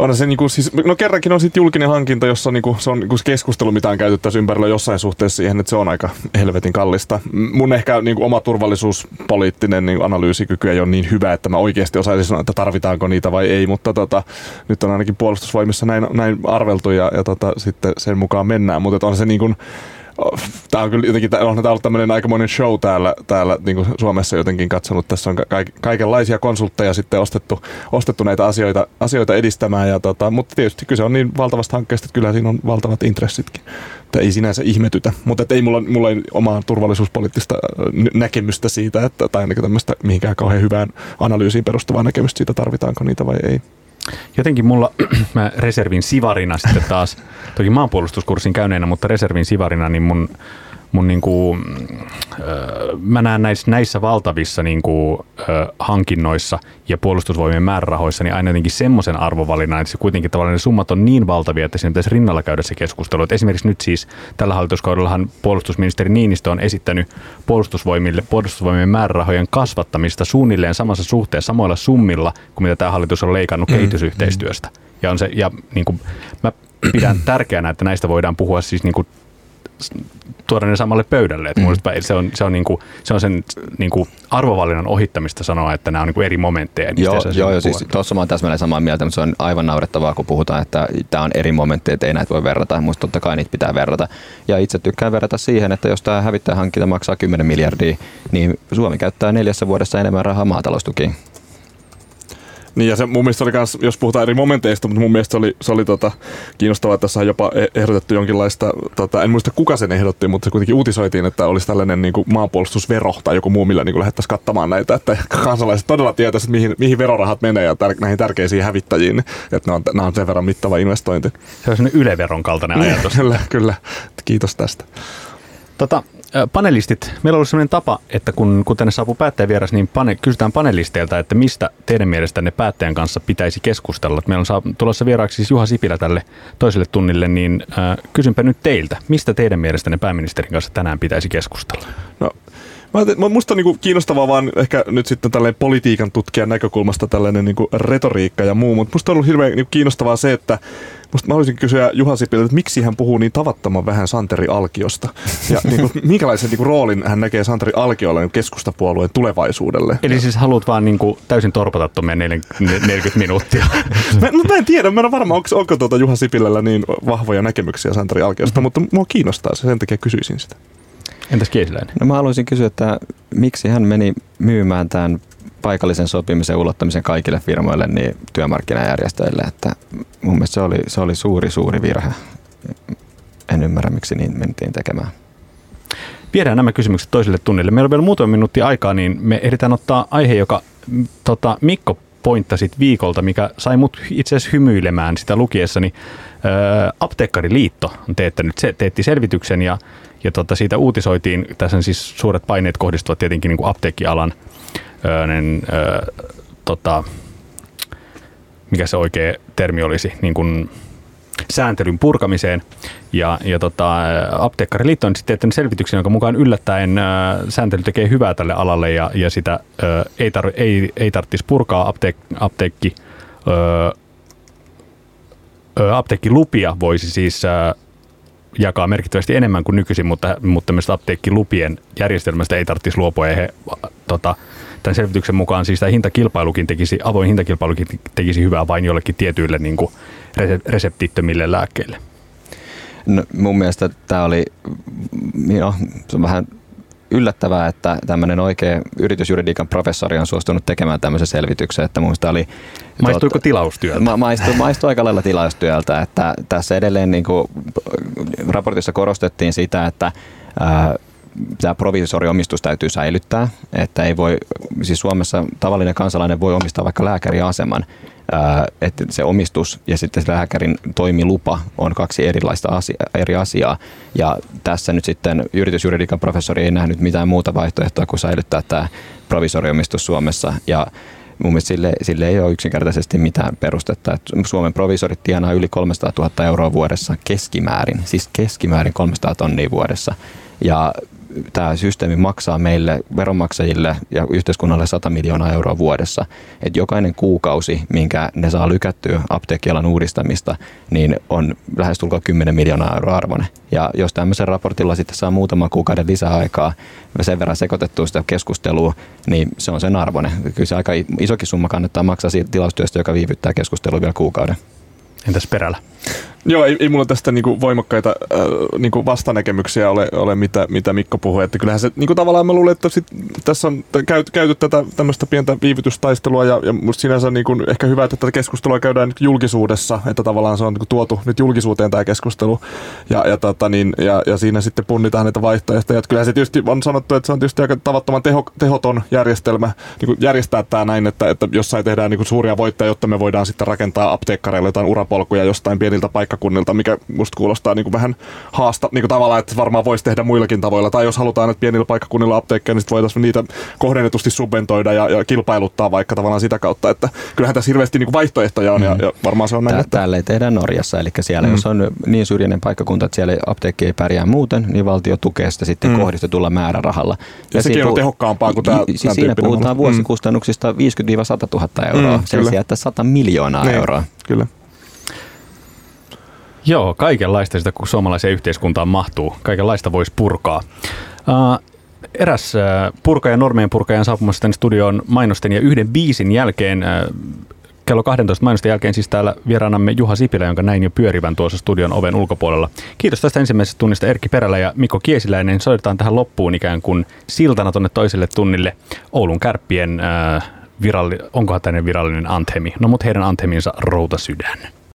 [SPEAKER 2] on se niinku, siis, no kerrankin on sitten julkinen hankinta, jossa niinku, se on niinku keskustelu, mitä on käyty tässä ympärillä jossain suhteessa siihen, että se on aika helvetin kallista. Mun ehkä niinku, oma turvallisuuspoliittinen niinku, analyysikyky ei ole niin hyvä, että mä oikeasti osaisin sanoa, että tarvitaanko niitä vai ei, mutta tota, nyt on ainakin puolustusvoimissa näin, näin arveltu ja, ja tota, sitten sen mukaan mennään, mutta on se niinku, Tämä on kyllä jotenkin, on tämä ollut tämmöinen aikamoinen show täällä, täällä niin kuin Suomessa jotenkin katsonut. Tässä on ka- kaikenlaisia konsultteja sitten ostettu, ostettu näitä asioita, asioita edistämään. Ja tota, mutta tietysti kyse on niin valtavasta hankkeesta, että kyllä siinä on valtavat intressitkin. Että ei sinänsä ihmetytä. Mutta ei mulla, mulla ei omaa turvallisuuspoliittista näkemystä siitä, että, tai ainakin tämmöistä mihinkään kauhean hyvään analyysiin perustuvaa näkemystä siitä, tarvitaanko niitä vai ei.
[SPEAKER 1] Jotenkin mulla, mä reservin sivarina sitten taas, toki maanpuolustuskurssin käyneenä, mutta reservin sivarina, niin mun, mun niin kuin, mä näen näissä, näissä valtavissa niin kuin, hankinnoissa ja puolustusvoimien määrärahoissa niin aina jotenkin semmoisen arvovalinnan, että se kuitenkin tavallaan ne summat on niin valtavia, että siinä pitäisi rinnalla käydä se keskustelu. Et esimerkiksi nyt siis tällä hallituskaudellahan puolustusministeri Niinistö on esittänyt puolustusvoimille, puolustusvoimien määrärahojen kasvattamista suunnilleen samassa suhteessa samoilla summilla kuin mitä tämä hallitus on leikannut mm. kehitysyhteistyöstä. Ja, on se, ja niin kuin, mä pidän tärkeänä, että näistä voidaan puhua siis niin kuin tuoda ne samalle pöydälle. Mm. se, on, se, on niinku, se on sen niinku arvovalinnan ohittamista sanoa, että nämä on niinku eri momentteja.
[SPEAKER 3] Joo, joo, joo siis tuossa mä oon täsmälleen samaa mieltä, mutta se on aivan naurettavaa, kun puhutaan, että tämä on eri momentteja, että ei näitä voi verrata. Musta totta kai niitä pitää verrata. Ja itse tykkään verrata siihen, että jos tämä hävittäjähankinta maksaa 10 miljardia, niin Suomi käyttää neljässä vuodessa enemmän rahaa maataloustukiin.
[SPEAKER 2] Niin ja se mun mielestä oli kans, jos puhutaan eri momenteista, mutta mun mielestä se oli, se oli tota, kiinnostavaa, että tässä on jopa e- ehdotettu jonkinlaista, tota, en muista kuka sen ehdotti, mutta se kuitenkin uutisoitiin, että olisi tällainen niin kuin maanpuolustusvero tai joku muu, millä niin kuin lähdettäisiin katsomaan näitä, että kansalaiset todella tietäisivät, mihin, mihin verorahat menee ja tär- näihin tärkeisiin hävittäjiin, että ne on, ne on sen verran mittava investointi.
[SPEAKER 1] Se on sellainen yleveron kaltainen ajatus.
[SPEAKER 2] kyllä, kyllä. Kiitos tästä.
[SPEAKER 1] Tota, panelistit, meillä on ollut sellainen tapa, että kun, kun tänne saapuu päättäjävieras, niin pane, kysytään panelisteilta, että mistä teidän mielestänne päättäjän kanssa pitäisi keskustella. Meillä on saa, tulossa vieraaksi siis Juha Sipilä tälle toiselle tunnille, niin äh, kysynpä nyt teiltä, mistä teidän mielestänne pääministerin kanssa tänään pitäisi keskustella?
[SPEAKER 2] No, Mä, musta on niinku kiinnostavaa vaan ehkä nyt sitten tällainen politiikan tutkijan näkökulmasta tällainen niinku retoriikka ja muu, mutta musta on ollut hirveän niinku kiinnostavaa se, että musta mä haluaisin kysyä Juha Sipilä, että miksi hän puhuu niin tavattoman vähän Santeri Alkiosta ja niinku, minkälaisen niinku roolin hän näkee Santeri Alkiolle keskustapuolueen tulevaisuudelle.
[SPEAKER 1] Eli siis haluat vaan niinku täysin torpata tuon 40 minuuttia.
[SPEAKER 2] mä, no, mä en tiedä, mä en ole varma, onko, onko tuota Juha Sipilällä niin vahvoja näkemyksiä Santeri Alkiosta, mm-hmm. mutta mua kiinnostaa se, sen takia kysyisin sitä.
[SPEAKER 1] Entäs Kiesiläinen?
[SPEAKER 3] No mä haluaisin kysyä, että miksi hän meni myymään tämän paikallisen sopimisen ulottamisen kaikille firmoille niin työmarkkinajärjestöille, että mun mielestä se oli, se oli suuri, suuri virhe. En ymmärrä, miksi niin mentiin tekemään.
[SPEAKER 1] Viedään nämä kysymykset toiselle tunnille. Meillä on vielä muutama minuutti aikaa, niin me ehditään ottaa aihe, joka tota, Mikko pointtasit viikolta, mikä sai mut itse asiassa hymyilemään sitä lukiessani. Ää, Apteekkariliitto on teettänyt, se teetti selvityksen ja ja tota, siitä uutisoitiin, tässä siis suuret paineet kohdistuvat tietenkin niin kuin apteekkialan, öö, niin, öö, tota, mikä se oikea termi olisi, niin kuin sääntelyn purkamiseen. Ja, ja tota, apteekkariliitto on sitten tehnyt selvityksen, jonka mukaan yllättäen ö, sääntely tekee hyvää tälle alalle ja, ja sitä ö, ei, tar, ei, ei tarvitsisi purkaa apteek, apteekki, ö, ö, apteekkilupia voisi siis ö, jakaa merkittävästi enemmän kuin nykyisin, mutta, mutta myös apteekkilupien järjestelmästä ei tarvitsisi luopua. Ja he, tota, tämän selvityksen mukaan siis tämä hintakilpailukin tekisi, avoin hintakilpailukin tekisi hyvää vain jollekin tietyille niin kuin reseptittömille lääkkeille.
[SPEAKER 3] No, mun mielestä tämä oli, no, se on vähän yllättävää, että tämmöinen oikea yritysjuridiikan professori on suostunut tekemään tämmöisen selvityksen, että mun oli...
[SPEAKER 1] Maistuiko tuot, tilaustyöltä?
[SPEAKER 3] Ma, maistui, maistui aika lailla tilaustyöltä, että tässä edelleen niin kuin, raportissa korostettiin sitä, että ää, tämä provisoriomistus täytyy säilyttää, että ei voi, siis Suomessa tavallinen kansalainen voi omistaa vaikka lääkäriaseman, että se omistus ja sitten se lääkärin toimilupa on kaksi erilaista asia, eri asiaa. Ja tässä nyt sitten yritysjuridiikan professori ei nähnyt mitään muuta vaihtoehtoa kuin säilyttää tämä provisoriomistus Suomessa. Ja mun mielestä sille, sille ei ole yksinkertaisesti mitään perustetta. Että Suomen provisorit tienaa yli 300 000 euroa vuodessa keskimäärin, siis keskimäärin 300 tonnia vuodessa. Ja tämä systeemi maksaa meille veronmaksajille ja yhteiskunnalle 100 miljoonaa euroa vuodessa. Et jokainen kuukausi, minkä ne saa lykättyä apteekkialan uudistamista, niin on lähestulkoon 10 miljoonaa euroa arvone. Ja jos tämmöisen raportilla sitten saa muutama kuukauden lisäaikaa sen verran sekoitettua sitä keskustelua, niin se on sen arvone. Kyllä se aika isokin summa kannattaa maksaa siitä tilaustyöstä, joka viivyttää keskustelua vielä kuukauden.
[SPEAKER 1] Entäs perällä?
[SPEAKER 2] Joo, ei, ei mulla tästä niinku voimakkaita äh, niinku vastanäkemyksiä ole, ole mitä, mitä Mikko puhui. Että kyllähän se niinku tavallaan mä luulen, että sit, tässä on käyty, käyty tätä tämmöistä pientä viivytystaistelua ja, ja musta sinänsä niinku ehkä hyvä, että tätä keskustelua käydään nyt julkisuudessa, että tavallaan se on niinku tuotu nyt julkisuuteen tämä keskustelu ja, ja, tota, niin, ja, ja, siinä sitten punnitaan näitä vaihtoehtoja. Että kyllähän se tietysti on sanottu, että se on tietysti aika tavattoman teho, tehoton järjestelmä niinku järjestää tämä näin, että, että jossain tehdään niinku suuria voittoja, jotta me voidaan sitten rakentaa apteekkareille jotain urapolkuja jostain pieniltä paikkakunnilta paikkakunnilta, mikä musta kuulostaa niin kuin vähän haasta, niin kuin tavallaan, että varmaan voisi tehdä muillakin tavoilla. Tai jos halutaan, että pienillä paikkakunnilla apteekkeja, niin voitaisiin niitä kohdennetusti subventoida ja, ja kilpailuttaa vaikka tavallaan sitä kautta. Että kyllähän tässä hirveästi niin kuin vaihtoehtoja on mm. ja, ja varmaan se on näin. Tää,
[SPEAKER 3] että... Täällä ei tehdä Norjassa, eli siellä mm. jos on niin syrjäinen paikkakunta, että siellä apteekki ei pärjää muuten, niin valtio tukee sitä sitten mm. kohdistetulla määrärahalla.
[SPEAKER 2] Ja, ja sekin on tehokkaampaa kuin tämä.
[SPEAKER 3] Siis siinä puhutaan mm. vuosikustannuksista 50-100 000 euroa, mm, sen sijaan, että 100 miljoonaa niin, euroa.
[SPEAKER 2] Kyllä.
[SPEAKER 1] Joo, kaikenlaista sitä, kun suomalaiseen yhteiskuntaan mahtuu. Kaikenlaista voisi purkaa. Uh, eräs uh, purkaja, normien purkajan saapumassa tänne studioon mainosten ja yhden biisin jälkeen uh, kello 12 mainosten jälkeen siis täällä vieraanamme Juha Sipilä, jonka näin jo pyörivän tuossa studion oven ulkopuolella. Kiitos tästä ensimmäisestä tunnista Erkki Perälä ja Mikko Kiesiläinen. Soitetaan tähän loppuun ikään kuin siltana tuonne toiselle tunnille Oulun kärppien äh, viralli, onkohan tänne virallinen anthemi. No mutta heidän antheminsa Routa sydän.